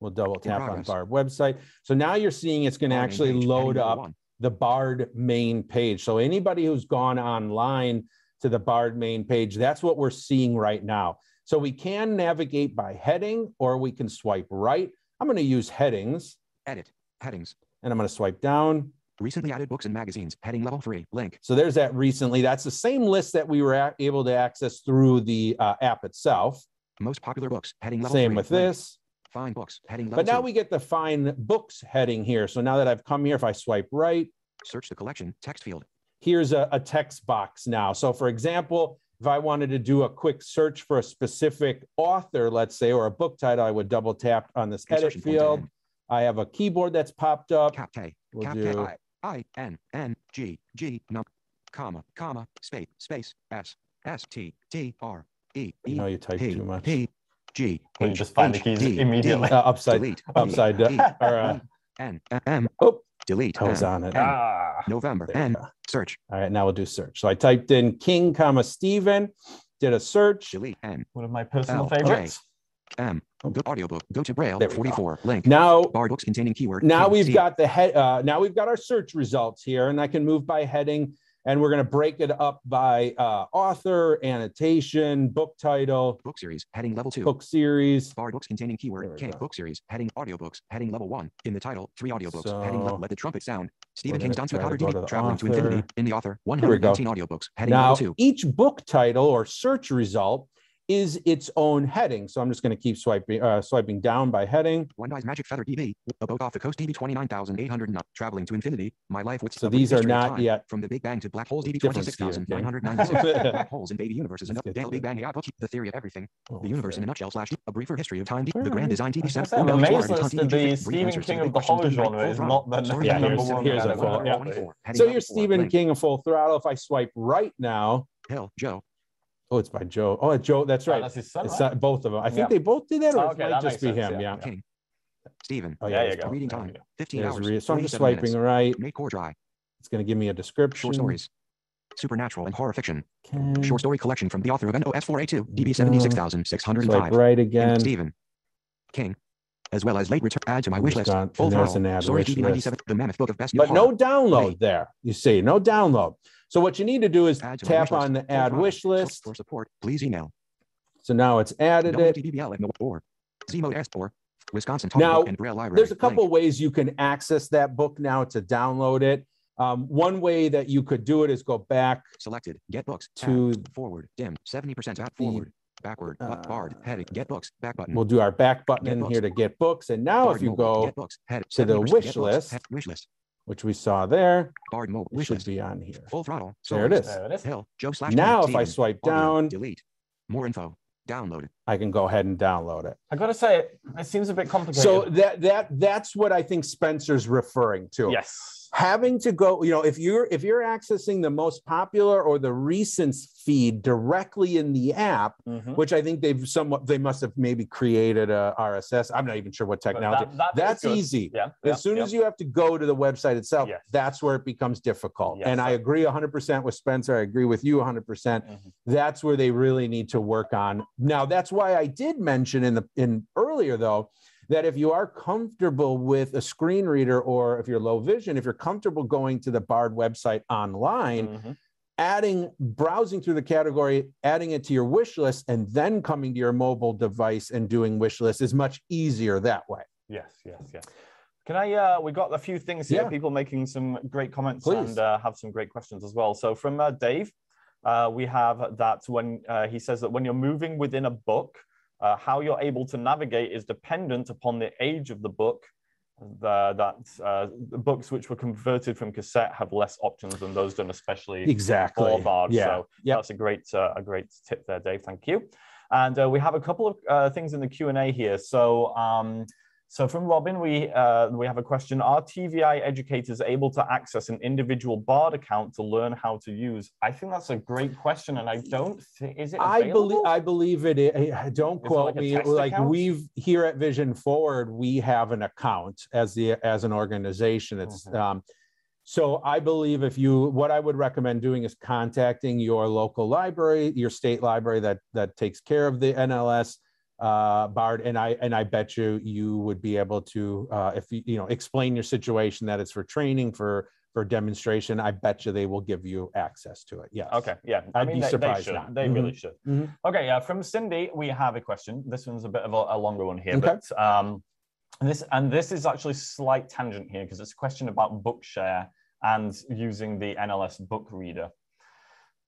We'll double tap on. Bard website. So now you're seeing it's going to actually load up. The Bard main page. So anybody who's gone online to the Bard main page, that's what we're seeing right now. So we can navigate by heading or we can swipe right. I'm going to use headings Edit. Headings. and I'm going to swipe down. Recently added books and magazines. Heading level three. Link. So there's that recently. That's the same list that we were able to access through the uh, app itself. Most popular books. Heading level Same three. with Link. this. Find books. Heading But now two. we get the find books heading here. So now that I've come here, if I swipe right, Search the collection. Text field. here's a, a text box now. So for example, if I wanted to do a quick search for a specific author, let's say, or a book title, I would double tap on this edit Insertion point to field. I have a keyboard that's popped up. Cap K. We'll Cap do- K. I. I. N. N. G. G. Num. Comma. Comma. Space. Space. S. S. T. T. R. E. You E. know you type P. too much. P. G. Well, you H, just find the H, keys D, immediately. D, Uh, upside, delete. upside E, down. E, Or, uh, N. M. oh, Delete. I was M, on it. M. Ah, November. N. Search. All right, now we'll do search. So I typed in King, comma Stephen, did a search. Delete. N. one of my personal L, favorites. M. Go audiobook. Go to Braille. There we go. 44. Link. Now, Bar books containing keyword. now King, we've C. got the head. Uh, now we've got our search results here, and I can move by heading. And we're going to break it up by uh, author, annotation, book title, Book series, heading level two. book series. Bard books containing keyword go. Book series, heading audiobooks, heading level one. In the title, three audiobooks, heading So- le- let the trumpet sound. Stephen King's gonna Dance with try Powder DB, traveling to infinity. In the author, we go. 119 audiobooks, heading Now, level two. each book title or search result is its own heading. So I'm just going to keep swiping, uh, swiping down by heading. One Guy's Magic Feather DB, a boat off the coast DB 29,800 knot, traveling to infinity. My life with So these are not yet From the Big Bang to Black Holes DB different, Stephen King. 26,996. Black holes and baby universes. And Dale Big. Bang AI book, The Theory of Everything. Oh, The universe in a nutshell slash a briefer history of time. The grand design TV set. I'm amazed that the Stephen King of the horror genre is not the number one, here's a full- yeah. So you're Stephen. King of Full Throttle. If I swipe right now, Hill, Joe. Oh, it's by Joe. Oh, Joe. That's Oh, right. that's his son, It's right? not both of them. I think Yeah. they both did that, or Oh, it okay, might that just be sense, him. yeah. Yeah. King. Stephen. Oh, There yeah. you go. Reading time. 15 There's hours. re- so I'm just swiping minutes. right. Make core dry. It's going to give me a description. Short stories. Supernatural and horror fiction. Okay. Short story collection from the author of NOS4A2, DB 76605. Swipe right again. And Stephen King. As well as late return. Add to my wish list. gone- Full and there's throttle. an add Story DB 97. The Mammoth Book of Best but no download there. You see, no download. So what you need to do is to tap on the add wish list. For support, please email. So now it's added it. WTBL at no or Zmode S or Wisconsin Now, and Braille Library. There's a couple Link. ways you can access that book now to download it. Um, one way that you could do it is go back Selected. Get books. to- Tab. Forward. Dim. 70% at The- forward. Backward. Uh, Bard. uh, Heading. Get books. Back button. We'll do our back button Get in books. here to get books. And now Bard if you mobile, go, books. Head. to the 70% wish get books, list, head- Wish list. which we saw there, Bard mobile. Wish should list. be on here. Full throttle. There it Souls. is. There it is. Hill. Joe slash. Now if I Stephen. swipe Audio. down, Delete. More info. Download. it I can go ahead and download it. I gotta say, it, it seems a bit complicated. So that that that's what I think Spencer's referring to. yes. Having to go you know if you're if you're accessing the most popular or the recent feed directly in the app Mhm. which i think they've somewhat they must have maybe created a rss i'm not even sure what technology that- that that's easy Yeah. yeah, as soon yeah. as you have to go to the website itself Yes. that's where it becomes difficult Yes, and i agree 100% with spencer i agree with you 100% Mhm. that's where they really need to work on now that's why i did mention in the in earlier though that if you are comfortable with a screen reader or if you're low vision if you're comfortable going to the bard website online Mhm. adding browsing through the category adding it to your wish list and then coming to your mobile device and doing wish list is much easier that way Yes, yes, yes. Can I? Uh, we got a few things here. Yeah. People making some great comments Please. and uh, have some great questions as well. So from uh, Dave, uh, we have that when uh, he says that when you're moving within a book, uh, how you're able to navigate is dependent upon the age of the book. The, that uh, the books which were converted from cassette have less options than those done especially exactly for Bard. yeah So yeah that's a great uh, a great tip there, Dave. Thank you. And uh, we have a couple of uh, things in the Q and A here. So um, so from Robin, we uh, we have a question: Are TVI educators able to access an individual Bard account to learn how to use? I think that's a great question, and I don't think is it. I believe? I believe it. i- Don't Is quote like me. Like account? we've here at Vision Forward, we have an account as the as an organization. It's Mhm. um, so I believe if you what I would recommend doing is contacting your local library, your state library that that takes care of the NLS uh, Bard, and I and I bet you you would be able to uh, if you you know explain your situation that it's for training for for demonstration. I bet you they will give you access to it. Yes. Okay, yeah. I I'd mean, be they, they surprised should. not. They Mhm. really should. Mhm. Okay, yeah. From Cindy, we have a question. This one's a bit of a, a longer one here, Okay. but um, this and this is actually slight tangent here because it's a question about Bookshare and using the NLS book reader.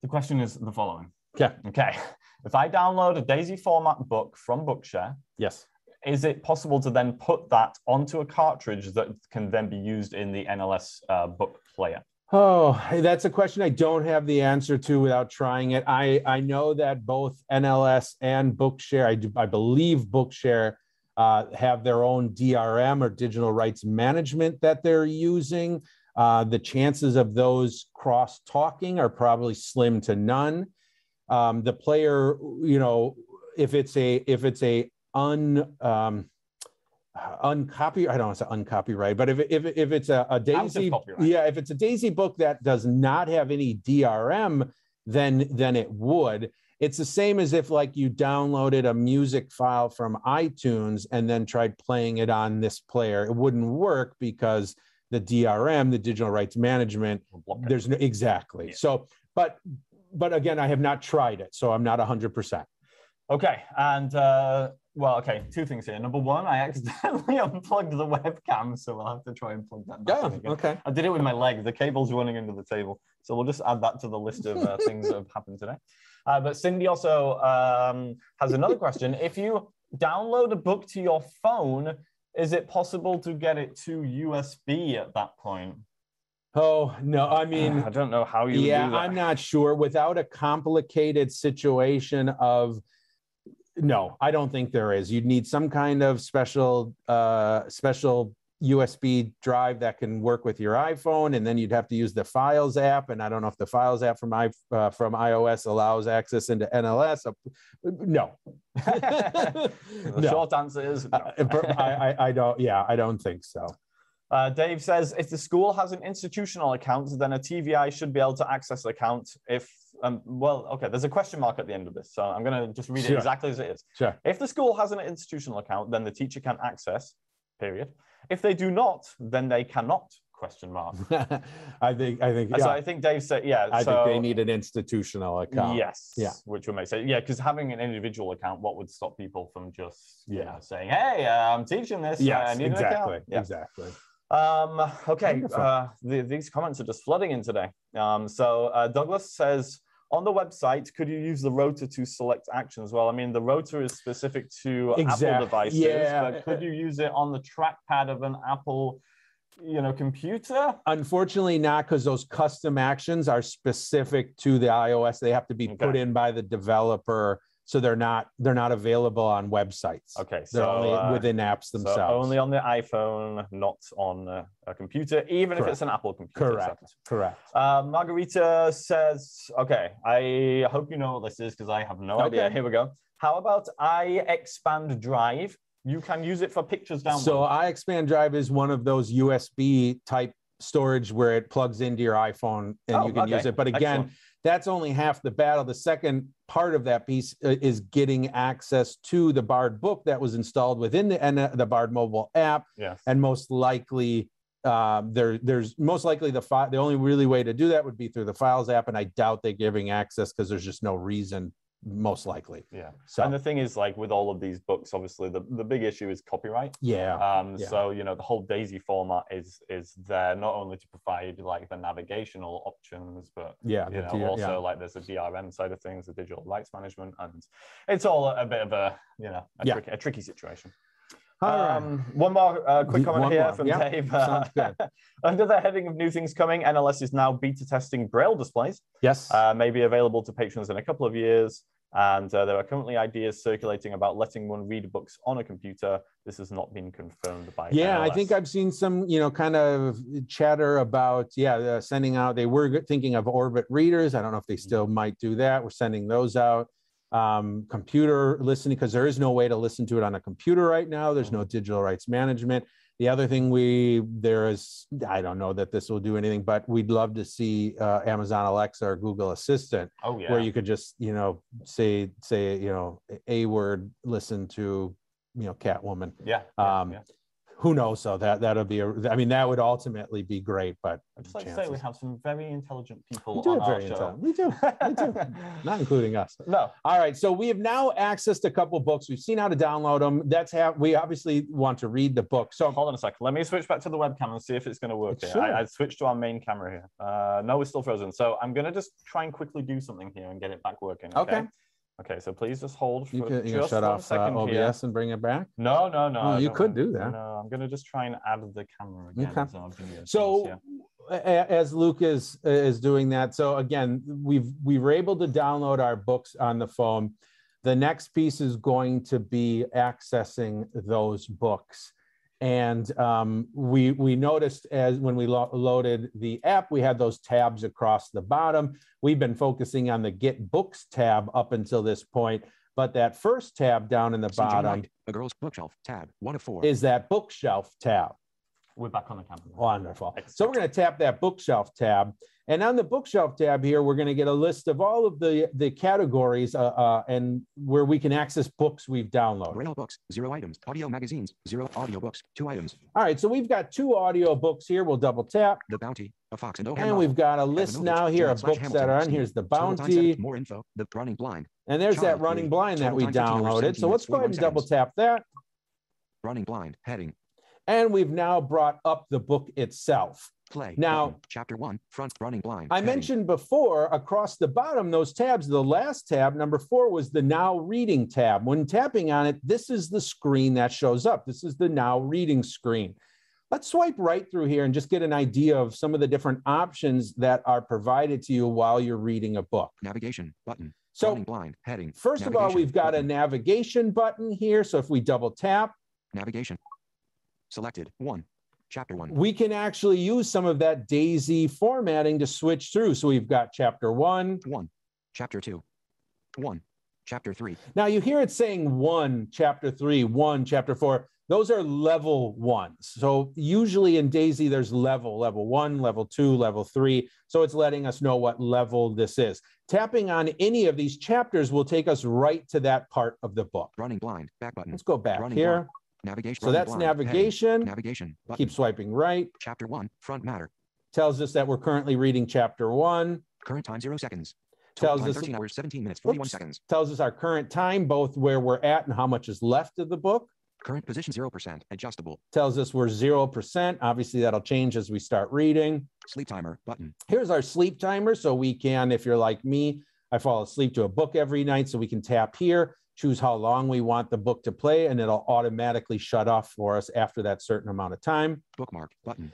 The question is the following. Okay. Okay. If I download a DAISY format book from Bookshare, Yes. is it possible to then put that onto a cartridge that can then be used in the NLS uh, book player? Oh, that's a question I don't have the answer to without trying it. I, I know that both NLS and Bookshare, I, do, I believe Bookshare uh, have their own DRM or digital rights management that they're using. Uh, the chances of those cross talking are probably slim to none. Um, the player, you know, if it's a if it's a un um, uncopy I don't want to say uncopyright, but if if if it's a, a Daisy, yeah, if it's a Daisy book that does not have any DRM, then then it would. It's the same as if like you downloaded a music file from iTunes and then tried playing it on this player. It wouldn't work because the DRM, the digital rights management, We'll block it. there's no exactly. Yeah. So, but but again, I have not tried it, so I'm not hundred percent. Okay, and uh, well, okay, two things here. Number one, I accidentally unplugged the webcam, so we'll have to try and plug that back Yeah. in again. Okay. I did it with my leg. The cable's running under the table, so we'll just add that to the list of uh, things that have happened today. Uh, but Cindy also um, has another question. If you download a book to your phone, is it possible to get it to USB at that point? Oh no, I mean, I don't know how you. yeah, do that. I'm not sure. Without a complicated situation of no, I don't think there is. You'd need some kind of special uh special USB drive that can work with your iPhone, and then you'd have to use the Files app. And I don't know if the Files app from i uh, from iOS allows access into NLS. Uh, No, The no. short answer is no. Uh, I, I, I don't. Yeah, I don't think so. Uh, Dave says if the school has an institutional account, then a TVI should be able to access the account. If um, well, okay, there's a question mark at the end of this, so I'm going to just read Sure. it exactly as it is. Sure. If the school has an institutional account, then the teacher can access. Period. If they do not, then they cannot. Question mark. I think. I think. So I think Dave said, yeah. I so, think they need an institutional account. Yes. Yeah. Which would make sense. Yeah, because having an individual account, what would stop people from just you Yeah. know, saying, "Hey, uh, I'm teaching this. I Yes, need an account." exactly. Yeah. Exactly. Um, okay, uh, the, these comments are just flooding in today. Um, so uh, Douglas says on the website, could you use the rotor to select actions? Well, I mean, the rotor is specific to Exact- Apple devices, yeah. but could you use it on the trackpad of an Apple, you know, computer? Unfortunately, not because those custom actions are specific to the iOS. They have to be put in by the developer, so they're not they're not available on websites. Okay, They're only uh, within apps so themselves. only on the iPhone, not on a computer, even if it's an Apple computer. Correct. Correct. Uh, Margarita says, okay, I hope you know what this is because I have no idea. Here we go. How about iExpand Drive? You can use it for pictures download. So iExpand Drive is one of those USB type storage where it plugs into your iPhone and Oh, you can use it. But again, Excellent. That's only half the battle. The second part of that piece uh, is getting access to the Bard book that was installed within the the Bard mobile app, yes. and most likely um, there there's most likely the fi- the only really way to do that would be through the Files app, and I doubt they're giving access because there's just no reason. Most likely, yeah. so And the thing is, like with all of these books, obviously the, the big issue is copyright. yeah, Um, yeah. So you know the whole DAISY format is is there not only to provide like the navigational options, but yeah, you know tier- also yeah. like there's a DRM side of things, the digital rights management, and it's all a bit of a you know a, Yeah. tricky, a tricky situation. All right. Um, one more uh, quick comment one here more. from Yeah, Dave. good. Under the heading of new things coming, NLS is now beta testing Braille displays. yes, Uh, may be available to patrons in a couple of years. And uh, there are currently ideas circulating about letting one read books on a computer. This has not been confirmed by. Yeah, I think I've seen some, you know, kind of chatter about, yeah, uh, sending out. They were thinking of Orbit readers. I don't know if they still might do that. We're sending those out. Um, computer listening, because there is no way to listen to it on a computer right now. There's no digital rights management. The other thing we there is, I don't know that this will do anything, but we'd love to see uh, Amazon Alexa or Google Assistant Oh yeah. where you could just you know say say you know a word listen to you know catwoman yeah. yeah, um yeah. Who knows so that that'll be a i mean that would ultimately be great but I'd just like to say we have some very intelligent people we do on our very show. intelligent- we do we do not including us no. all right so we have now accessed a couple books we've seen how to download them that's how we obviously want to read the book so Hold on a second. Let me switch back to the webcam and see if it's going to work here. Sure. I, I switched to our main camera here. Uh, no, we're still frozen. So I'm going to just try and quickly do something here and get it back working. Okay. Okay. Okay. So please just hold for you can you just shut one off uh, second obs here. and bring it back No, no, no. Oh, you could do that. No, I'm going to just try and add the camera again. Okay. So, I'll give you a chance So as Luke is is doing that, so again, we've we were able to download our books on the phone. The next piece is going to be accessing those books. And um, we we noticed as when we lo- loaded the app, we had those tabs across the bottom. We've been focusing on the Get Books tab up until this point, but that first tab down in the See bottom White, a girl's bookshelf, tab, one of four. is that bookshelf tab. We're back on the camera. now. Wonderful. So we're going to tap that bookshelf tab. And on the bookshelf tab here, we're going to get a list of all of the, the categories uh, uh, and where we can access books we've downloaded. Braille books, zero items. Audio magazines, zero. Audiobooks, two items. All right, so we've got two audio books here. We'll double tap. The Bounty, a Fox and O'Hare And we've got a list now here of books that are on. Here's the Bounty. More info. The Running Blind. And there's that running blind that we time 15 hours, downloaded. So let's go ahead and minutes, double tap that. Running Blind. Heading. And we've now brought up the book itself. Play. Now- button. chapter one. Front. Running Blind. I heading. mentioned before across the bottom, those tabs, the last tab, number four, was the now reading tab. When tapping on it, this is the screen that shows up. This is the now reading screen. Let's swipe right through here and just get an idea of some of the different options that are provided to you while you're reading a book. Navigation. Button. So running Blind. Heading. first of all, we've got a navigation button here. So if we double tap, Navigation. Selected. One. Chapter one. we can actually use some of that daisy formatting to switch through. So we've got chapter one, One. Chapter two. One. Chapter three. Now you hear it saying one, chapter three, one, chapter four. Those are level ones. So usually in Daisy, there's level, level one, level two, level three. So it's letting us know what level this is. Tapping on any of these chapters will take us right to that part of the book. Running Blind. Back button. Let's go back Running here. blind. Navigation. So that's blind, heading, navigation. Navigation. Button. Keep swiping right. Chapter one. Front matter. Tells us that we're currently reading chapter one. Current time zero seconds. Tells time us- 13 hours 17 minutes 41 Oops. seconds. Tells us our current time, both where we're at and how much is left of the book. Current position 0%. Adjustable. Tells us we're 0%. Obviously, that'll change as we start reading. Sleep timer. Button. Here's our sleep timer. So we can, if you're like me, I fall asleep to a book every night. So we can tap here, choose how long we want the book to play, and it'll automatically shut off for us after that certain amount of time. Bookmark. Button.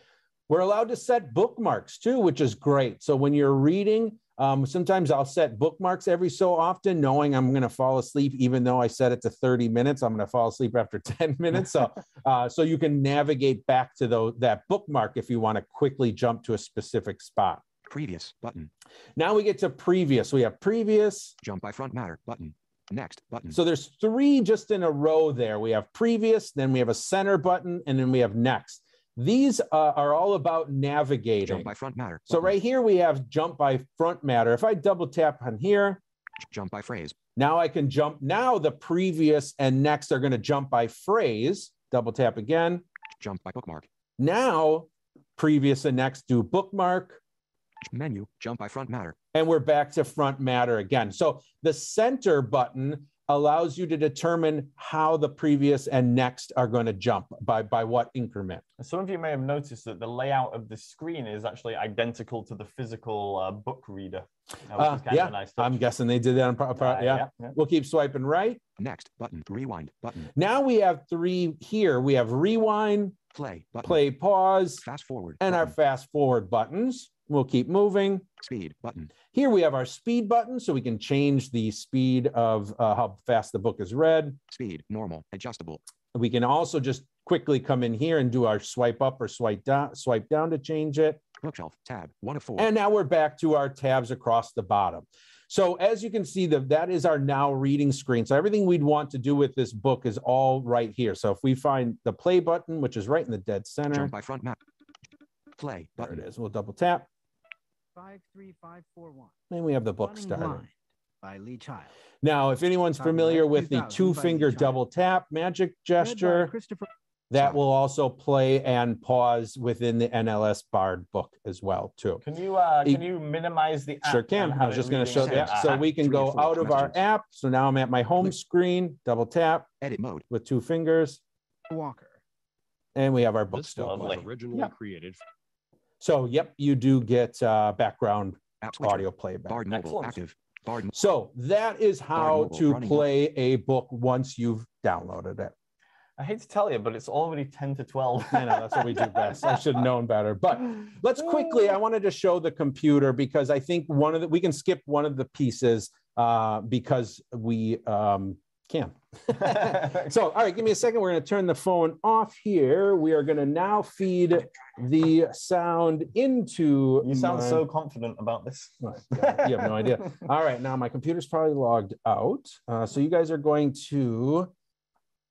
We're allowed to set bookmarks too, which is great. So when you're reading, um, sometimes I'll set bookmarks every so often, knowing I'm going to fall asleep, even though I set it to 30 minutes. I'm going to fall asleep after 10 minutes. So, uh, so you can navigate back to the, that bookmark if you want to quickly jump to a specific spot. Previous. Button. Now we get to previous. We have previous. Jump by front matter. Button. Next. Button. So there's three just in a row there. We have previous, then we have a center button, and then we have next. These uh, are all about navigating. Jump by front matter. So right here we have jump by front matter. If I double tap on here, Jump by phrase. now I can jump. Now the previous and next are going to jump by phrase. Double tap again. Jump by bookmark. Now previous and next do bookmark. Menu. Jump by front matter. And we're back to front matter again. So the center button allows you to determine how the previous and next are going to jump by, by what increment. Some of you may have noticed that the layout of the screen is actually identical to the physical uh, book reader. uh, which Uh, is kind yeah, of a nice touch. I'm guessing they did that on pro- pro- Uh, yeah. yeah. We'll keep swiping right. Next. Button. Rewind. Button. Now we have three here. We have rewind, Play. Button. play, pause, Fast forward. and our fast forward buttons. We'll keep moving. Speed. Button. Here we have our speed button, so we can change the speed of uh, how fast the book is read. Speed. Normal. Adjustable. We can also just quickly come in here and do our swipe up or swipe down, swipe down to change it. Bookshelf. Tab. One of four. And now we're back to our tabs across the bottom. So as you can see, the, that is our now reading screen. So everything we'd want to do with this book is all right here. So if we find the play button, which is right in the dead center, Jump by front map. Play. button. there it is. We'll double tap. 53541. And we have the book Running started. Blind by Lee Child. Now, if anyone's familiar with the two finger double tap magic gesture, Christopher. that will also play and pause within the NLS Bard book as well, too. Can you uh, can you minimize the app? Sure can. I was just going to show that. app? So we can go out of our app. So now I'm at my home Click. screen, double tap Edit mode. with two fingers, Walker. and we have our book This still. book was Lovely. originally Yeah. created So, yep, you do get uh, background audio playback. Bard mobile. Excellent. Active. Bard. So that is how to running play a book once you've downloaded it. I hate to tell you, but it's already 10 to 12. I know that's what we do best. I should have known better. But let's quickly, I wanted to show the computer because I think one of the, we can skip one of the pieces uh, because we um, can. so, all right, give me a second. We're going to turn the phone off here. We are going to now feed the sound into. You sound my- so confident about this. Yeah, you have no idea. All right, now my computer's probably logged out. Uh, so you guys are going to,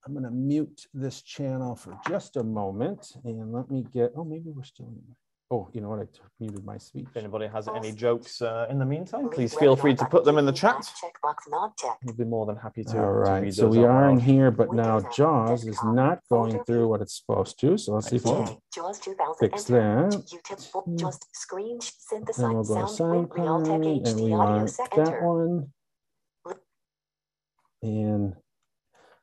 I'm going to mute this channel for just a moment and let me get, oh, maybe we're still in. Oh, you know what? I muted my speech. If anybody has any jokes uh, in the meantime, please feel free to put them in the chat. We'll be more than happy to, All to right, read so we are in here, but now JAWS is not going through what it's supposed to. So let's see if we Excellent. can Okay, JAWS 2000 fix that. YouTube just screen Then we'll synthesize go to sound SoundCloud and we HD want that one. And,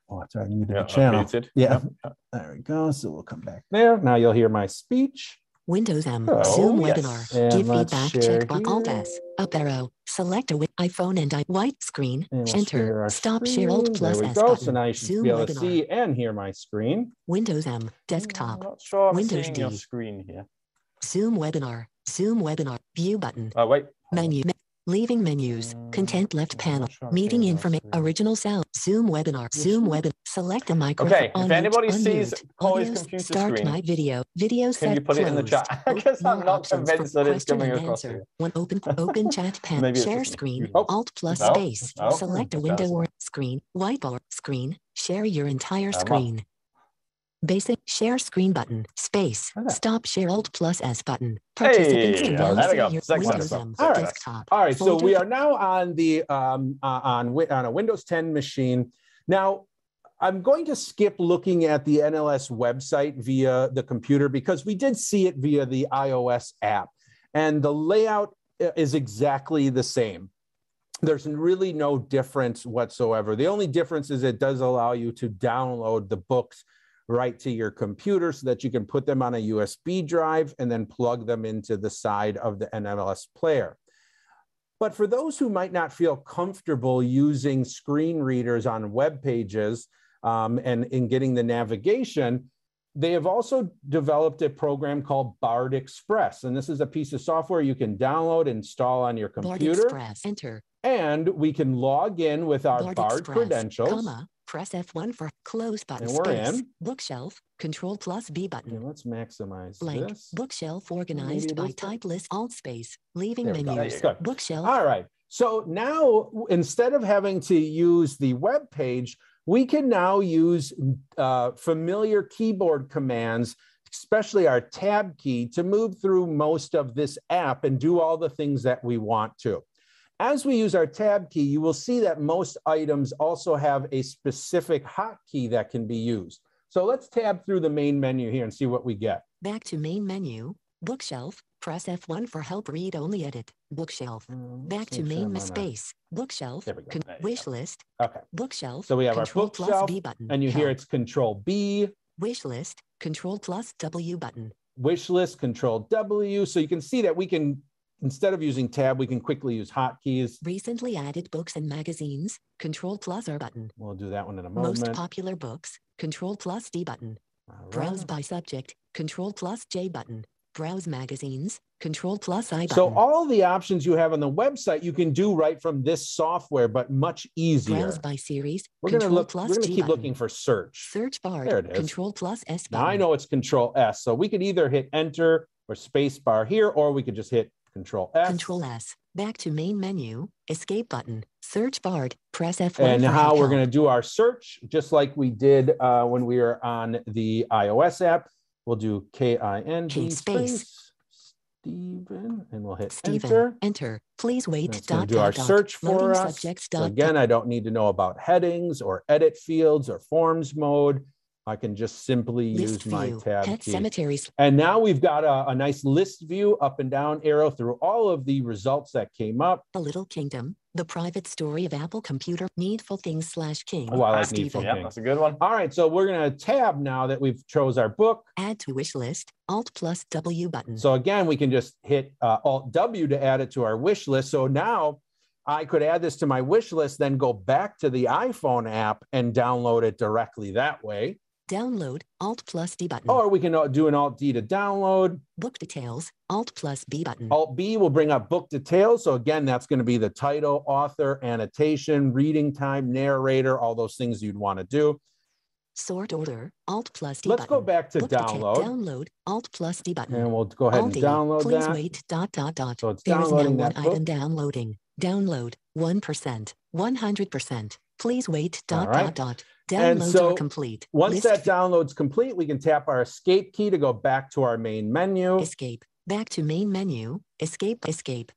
oh, it's already muted Yeah, the channel. unmuted. Yeah, Yep. there we go. So we'll come back there. Now you'll hear my speech. Windows M, Oh, Zoom yes. webinar, And give feedback, share checkbox, Alt. S, up arrow, select a iPhone and I white screen, And we'll share enter, our stop share Alt plus S go. button, So now you should Zoom be able to webinar, see and hear my screen. Windows M, mm, I'm desktop, sure Windows D. screen here. Zoom webinar, Zoom webinar, view button, Oh, wait. menu, me- leaving menus, content left panel, not sure I'm meeting seeing information, original sound, Zoom webinar, Zoom webinar, select a microphone. Okay, if unmute, anybody sees unmute, Polly's audios, computer start screen, my video, video Can set you put it in the chat? O- Because I'm more not options for convinced that it's question coming and across answer. here. One open open chat panel, Maybe share screen. Oh, Alt plus no, space, no, select a window or screen, whiteboard screen, share your entire Come on. screen. Basic share screen button, space, Like stop share Alt plus S button. Participants Hey, can there we go. Windows M All right. desktop. All right, so we are now on the um, uh, on wi- on a Windows 10 machine. Now, I'm going to skip looking at the NLS website via the computer because we did see it via the iOS app, and the layout is exactly the same. There's really no difference whatsoever. The only difference is it does allow you to download the books right to your computer so that you can put them on a USB drive and then plug them into the side of the NMLS player. But for those who might not feel comfortable using screen readers on web pages um, and in getting the navigation, they have also developed a program called Bard Express. And this is a piece of software you can download, install on your computer. Bard Express, enter. and we can log in with our Bard, Bard Express, credentials. comma, press F1 for close button And we're space. in. Bookshelf, control plus B Okay, button. let's maximize Blank, this. bookshelf organized by type list alt space, leaving There menus, bookshelf, All right. So now instead of having to use the web page, we can now use uh, familiar keyboard commands, especially our tab key, to move through most of this app and do all the things that we want to. As we use our tab key, you will see that most items also have a specific hotkey that can be used. So let's tab through the main menu here and see what we get. back to main menu, bookshelf, press F1 for help. Read only edit, bookshelf, Um, back to main I'm ma- on a- space, bookshelf, There we go. con- There you wish list, Okay. bookshelf, So we have our control plus bookshelf, B button, and you hear it's Control B, wish list, control plus W button, wish list, Control W. So you can see that we can, instead of using tab, we can quickly use hotkeys. recently added books and magazines, control plus R button, We'll do that one in a moment. most popular books, control plus D button, All Browse by subject, Control plus J button. Browse magazines, Control plus I button. So all the options you have on the website, you can do right from this software, but much easier. Browse by series, We're going to look, plus we're going to keep button. looking for search. Search bar, There it is. Control plus S button. Now. I know it's Control S. So we could either hit enter or space bar here, or we could just hit Control S. Control S. Back to main menu, Escape button. Search bar, press F1 and how we're going to do our search, just like we did uh, when we were on the iOS app. We'll do K I N G space. space Stephen, and we'll hit Stephen, enter. enter. Please wait. That's Dot, do our dot, dot. search for us. subjects. So Dot, again, dot. I don't need to know about headings or edit fields or forms mode. I can just simply List use my view. tab Pet key. cemeteries. And now we've got a, a nice list view up and down arrow through all of the results that came up. The Little Kingdom. The private story of Apple Computer. Needful Things slash King. Oh, I like Stephen. Needful Yeah, King. that's a good one. All right, so we're going to tab now that we've chose our book. Add to wish list. Alt plus W button. So again, we can just hit uh, Alt W to add it to our wish list. So now I could add this to my wish list, then go back to the iPhone app and download it directly that way. Download. Alt plus D button. Or we can uh, do an Alt D to download. Book details. Alt plus B button. Alt B will bring up book details. So again, that's going to be the title, author, annotation, reading time, narrator, all those things you'd want to do. Sort order. Alt plus D Let's button. go back to Book detail- download Download. Alt plus D button. and we'll go ahead Alt and D. download Please that. wait. Dot dot dot. So it's There is now one that item downloading. Download. One percent. One hundred percent. Please wait. Dot right. dot dot. And Downloads so are complete. Once List that download's complete, we can tap our escape key to go back to our main menu. Escape. Back to main menu. Escape. Escape.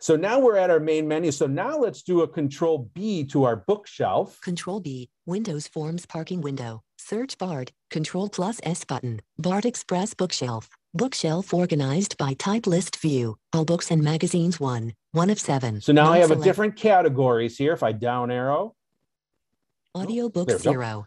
So now we're at our main menu. So now let's do a control B to our bookshelf. Control B. Windows Forms Parking Window. Search Bard. Control plus S button. Bard Express Bookshelf. Bookshelf organized by type list view. All books and magazines one. One of seven. So now I have a different categories here. If I down arrow, Audiobooks there we go. zero.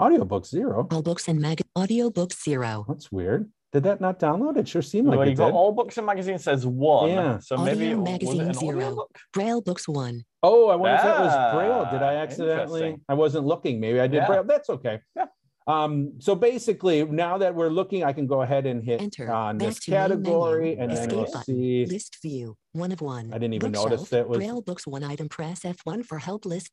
audiobook zero. All books and mag. Audiobooks zero. That's weird. Did that not download? It sure seemed like well, it you got did. all books and magazines says one. Yeah. So maybe Audio was it magazine an zero. audiobook? Braille books one. Oh, I wonder if that was Braille. Did I Ah, accidentally? I wasn't looking. Maybe I did Yeah. Braille. That's okay. Yeah. Um, so basically, now that we're looking, I can go ahead and hit Enter. on Back this category, menu. and then we'll button. see. List view. One of one. I didn't even notice that was- Braille books one item. Press F1 for help list.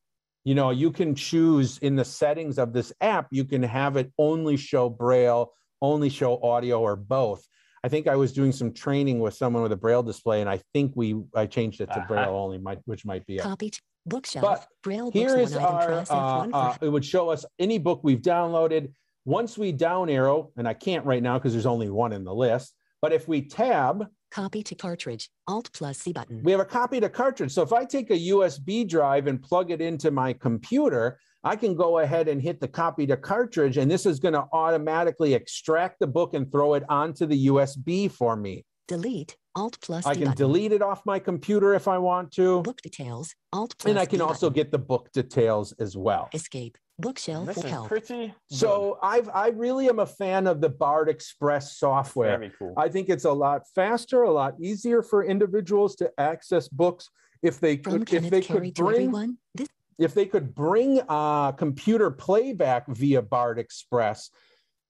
You know, you can choose in the settings of this app. You can have it only show Braille, only show audio, or both. I think I was doing some training with someone with a Braille display, and I think we I changed it to Uh-huh. Braille only, might, which might be it. Copy. t- Bookshelf. But Braille books Here one is item. our, uh, uh, it would show us any book we've downloaded. Once we down arrow, and I can't right now because there's only one in the list, but if we tab, Copy to cartridge. Alt plus C button. we have a copy to cartridge. So if I take a USB drive and plug it into my computer, I can go ahead and hit the copy to cartridge, and this is going to automatically extract the book and throw it onto the USB for me. Delete. Alt plus I can button. delete it off my computer if I want to, Book details. Alt plus and I can D also button. get the book details as well. Escape. Bookshelf This will is help. pretty So I've I really am a fan of the Bard Express software. very cool. I think it's a lot faster, a lot easier for individuals to access books if they From could if they Carey could bring. This if they could bring uh, computer playback via Bard Express.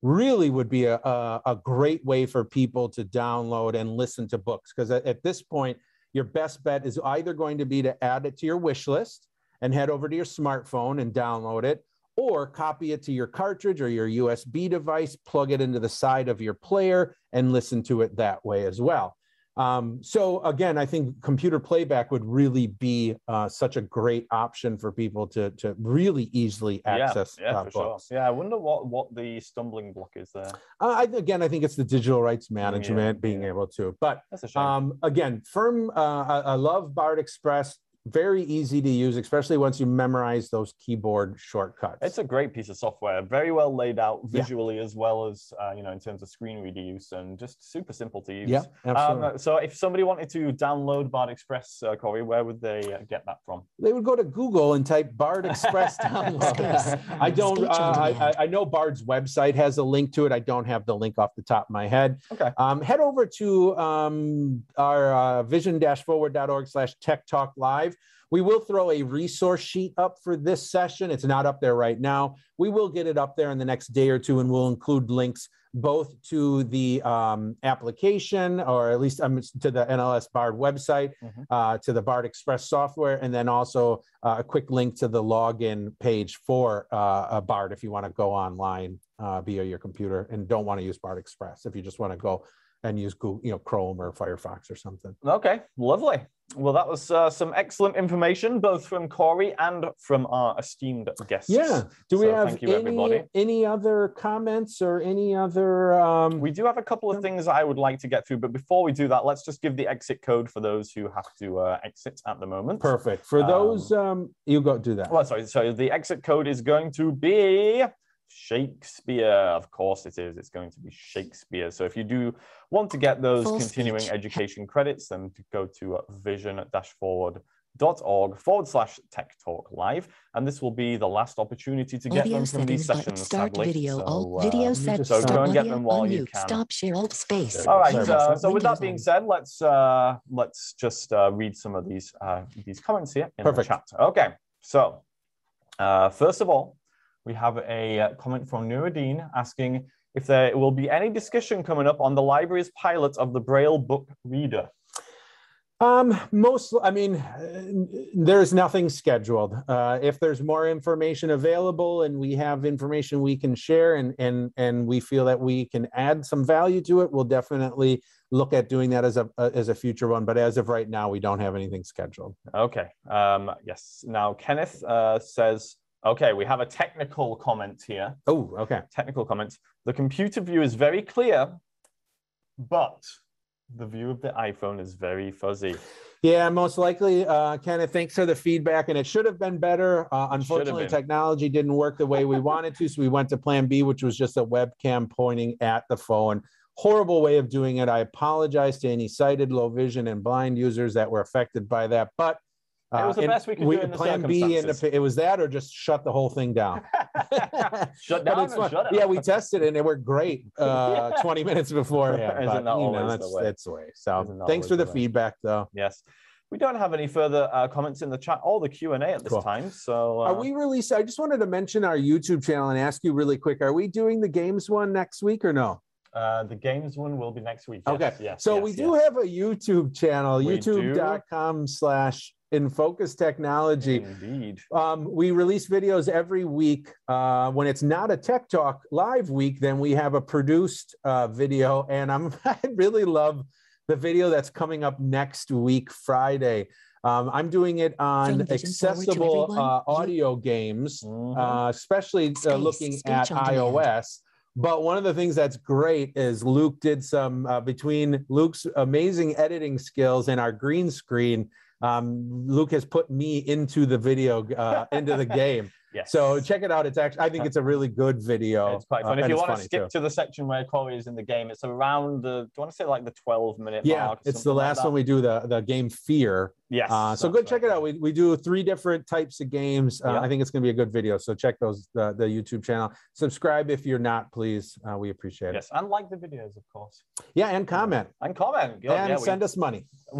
Really would be a, a, a great way for people to download and listen to books because at, at this point, your best bet is either going to be to add it to your wish list and head over to your smartphone and download it, or copy it to your cartridge or your USB device, plug it into the side of your player, and listen to it that way as well. Um, so again, I think computer playback would really be uh, such a great option for people to to really easily access yeah, yeah, uh, for books. sure. Yeah, I wonder what what the stumbling block is there. Uh, I, again, I think it's the digital rights management being yeah. able to. But That's a shame. um, again, firm. Uh, I, I love Bard Express. Very easy to use, especially once you memorize those keyboard shortcuts. It's a great piece of software, very well laid out Yeah. visually as well as uh, you know in terms of screen reader use, and just super simple to use. yeah, absolutely. Um, so if somebody wanted to download Bard Express, uh, Corey, where would they uh, get that from? they would go to Google and type Bard Express download. I don't. Speech Uh, I. I I know Bard's website has a link to it. I don't have the link off the top of my head. Okay. Um, head over to um, our uh, vision-forward.org slash tech talk live. We will throw a resource sheet up for this session. It's not up there right now. We will get it up there in the next day or two, and we'll include links both to the um, application or at least um, to the NLS Bard website, Mhm. uh, to the Bard Express software, and then also uh, a quick link to the login page for uh, a Bard if you want to go online uh, via your computer and don't want to use Bard Express. If you just want to go and use Google, you know, Chrome or Firefox or something. Okay, lovely. Well, that was uh, some excellent information, both from Corey and from our esteemed guests. Yeah. Do we So have thank you, any, everybody. any other comments or any other? Um, We do have a couple of things I would like to get through, but before we do that, let's just give the exit code for those who have to uh, exit at the moment. perfect for those. Um, you go do that. Well, sorry. So the exit code is going to be Shakespeare. Of course it is. It's going to be Shakespeare. So if you do want to get those Full continuing speech. education credits, then to go to uh, vision-forward.org forward slash tech talk live. And this will be the last opportunity to get Audio them from these sessions. Start sadly. video. So, alt uh, video me set. So Stop go and get audio. them while you can. Stop share. Alt space. all right. Uh, so with that being said, let's uh, let's just uh, read some of these uh, these comments here in Perfect. the chat. Okay. So uh, first of all, we have a uh, comment from Nuruddin asking if there will be any discussion coming up on the library's pilot of the Braille book reader. Um, most, I mean, uh, there's nothing scheduled. Uh, if there's more information available and we have information we can share and, and, and we feel that we can add some value to it, we'll definitely look at doing that as a, as a future one. But as of right now, we don't have anything scheduled. Okay. Um, yes. Now Kenneth uh, says, okay, we have a technical comment here. Oh, okay. technical comment. The computer view is very clear, but The view of the iPhone is very fuzzy. Yeah, most likely. Uh, Kenneth, thanks for the feedback. And it should have been better. Uh, unfortunately, technology didn't work the way we wanted to. So we went to plan B, which was just a webcam pointing at the phone. Horrible way of doing it. I apologize to any sighted, low vision, and blind users that were affected by that. But It was the best we could do in the plan B, and if it was that, or just shut the whole thing down. Shut down and shut up. Yeah, we tested it and it worked great uh, Yeah. 20 minutes beforehand. Isn't but, that you know, always the that's, way? that's the way. So thanks for the the feedback, though. Yes. We don't have any further uh, comments in the chat or the Q and A at this Cool. time. So uh, Are we releasing? I just wanted to mention our YouTube channel and ask you really quick: Are we doing the games one next week or no? uh, the games one will be next week. Yes, Okay. Yes. so yes, we do yes. have a YouTube channel, youtube.com slash in focus technology. Indeed. Um, we release videos every week. Uh, when it's not a Tech Talk live week, then we have a produced uh, video. And I'm I really love the video that's coming up next week, Friday. Um, I'm doing it on Vision accessible uh, audio games, Mhm. uh, especially uh, Space, looking speech at on demand. iOS. But one of the things that's great is Luke did some uh, between Luke's amazing editing skills and our green screen. Um, Luke has put me into the video, uh, into the game. yes. So check it out. It's actually, I think it's a really good video. It's quite uh, fun. if you want to skip too. to the section where Corey is in the game, it's around the. Do you want to say like the 12 minute Yeah, it's the something like last one we do the the game Fear. Yes. Uh, so go check it out. We, we do three different types of games. Uh, Yeah. I think it's going to be a good video. So check those the, the YouTube channel. Subscribe if you're not, please. Uh, we appreciate it. Yes, and like the videos, of course. Yeah, and comment and comment. Good, and yeah, we- send us money.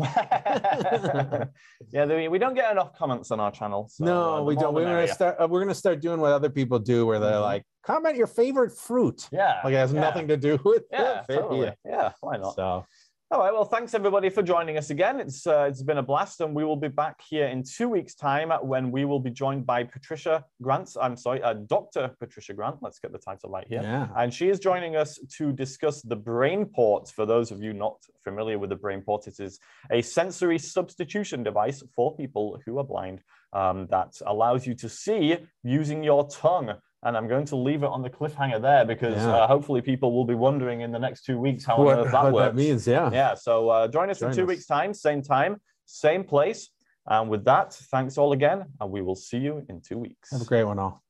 yeah, the- we don't get enough comments on our channel. So, uh, no, the we don't. We're gonna start. Uh, we're gonna start doing what other people do, where they're Mhm. like, comment your favorite fruit. Yeah. Like it has yeah, nothing to do with Yeah, the totally. video. Yeah, why not? So All right. Well, thanks everybody for joining us again. It's uh, it's been a blast, and we will be back here in two weeks' time when we will be joined by Patricia Grant. I'm sorry, uh, Dr. Patricia Grant. Let's get the title right here. yeah. And she is joining us to discuss the BrainPort. For those of you not familiar with the BrainPort, it is a sensory substitution device for people who are blind um, that allows you to see using your tongue. And I'm going to leave it on the cliffhanger there because Yeah. uh, hopefully people will be wondering in the next two weeks how what, on earth that what works. that means, yeah. Yeah, so uh, join us Join in two us. weeks' time, same time, same place. And with that, thanks all again, and we will see you in two weeks. Have a great one, all.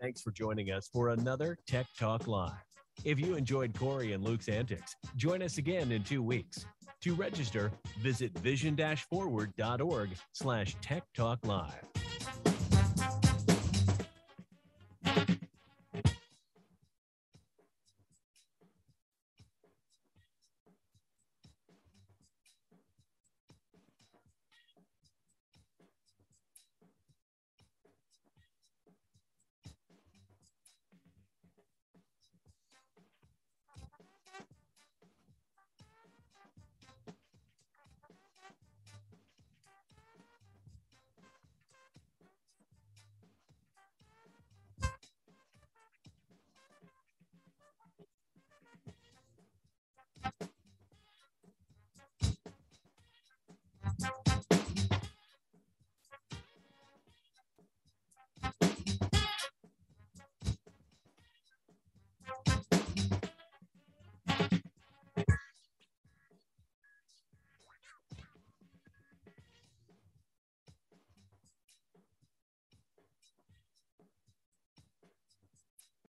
Thanks for joining us for another Tech Talk Live. If you enjoyed Corey and Luke's antics, join us again in two weeks. To register, visit vision-forward.org slash tech talk live.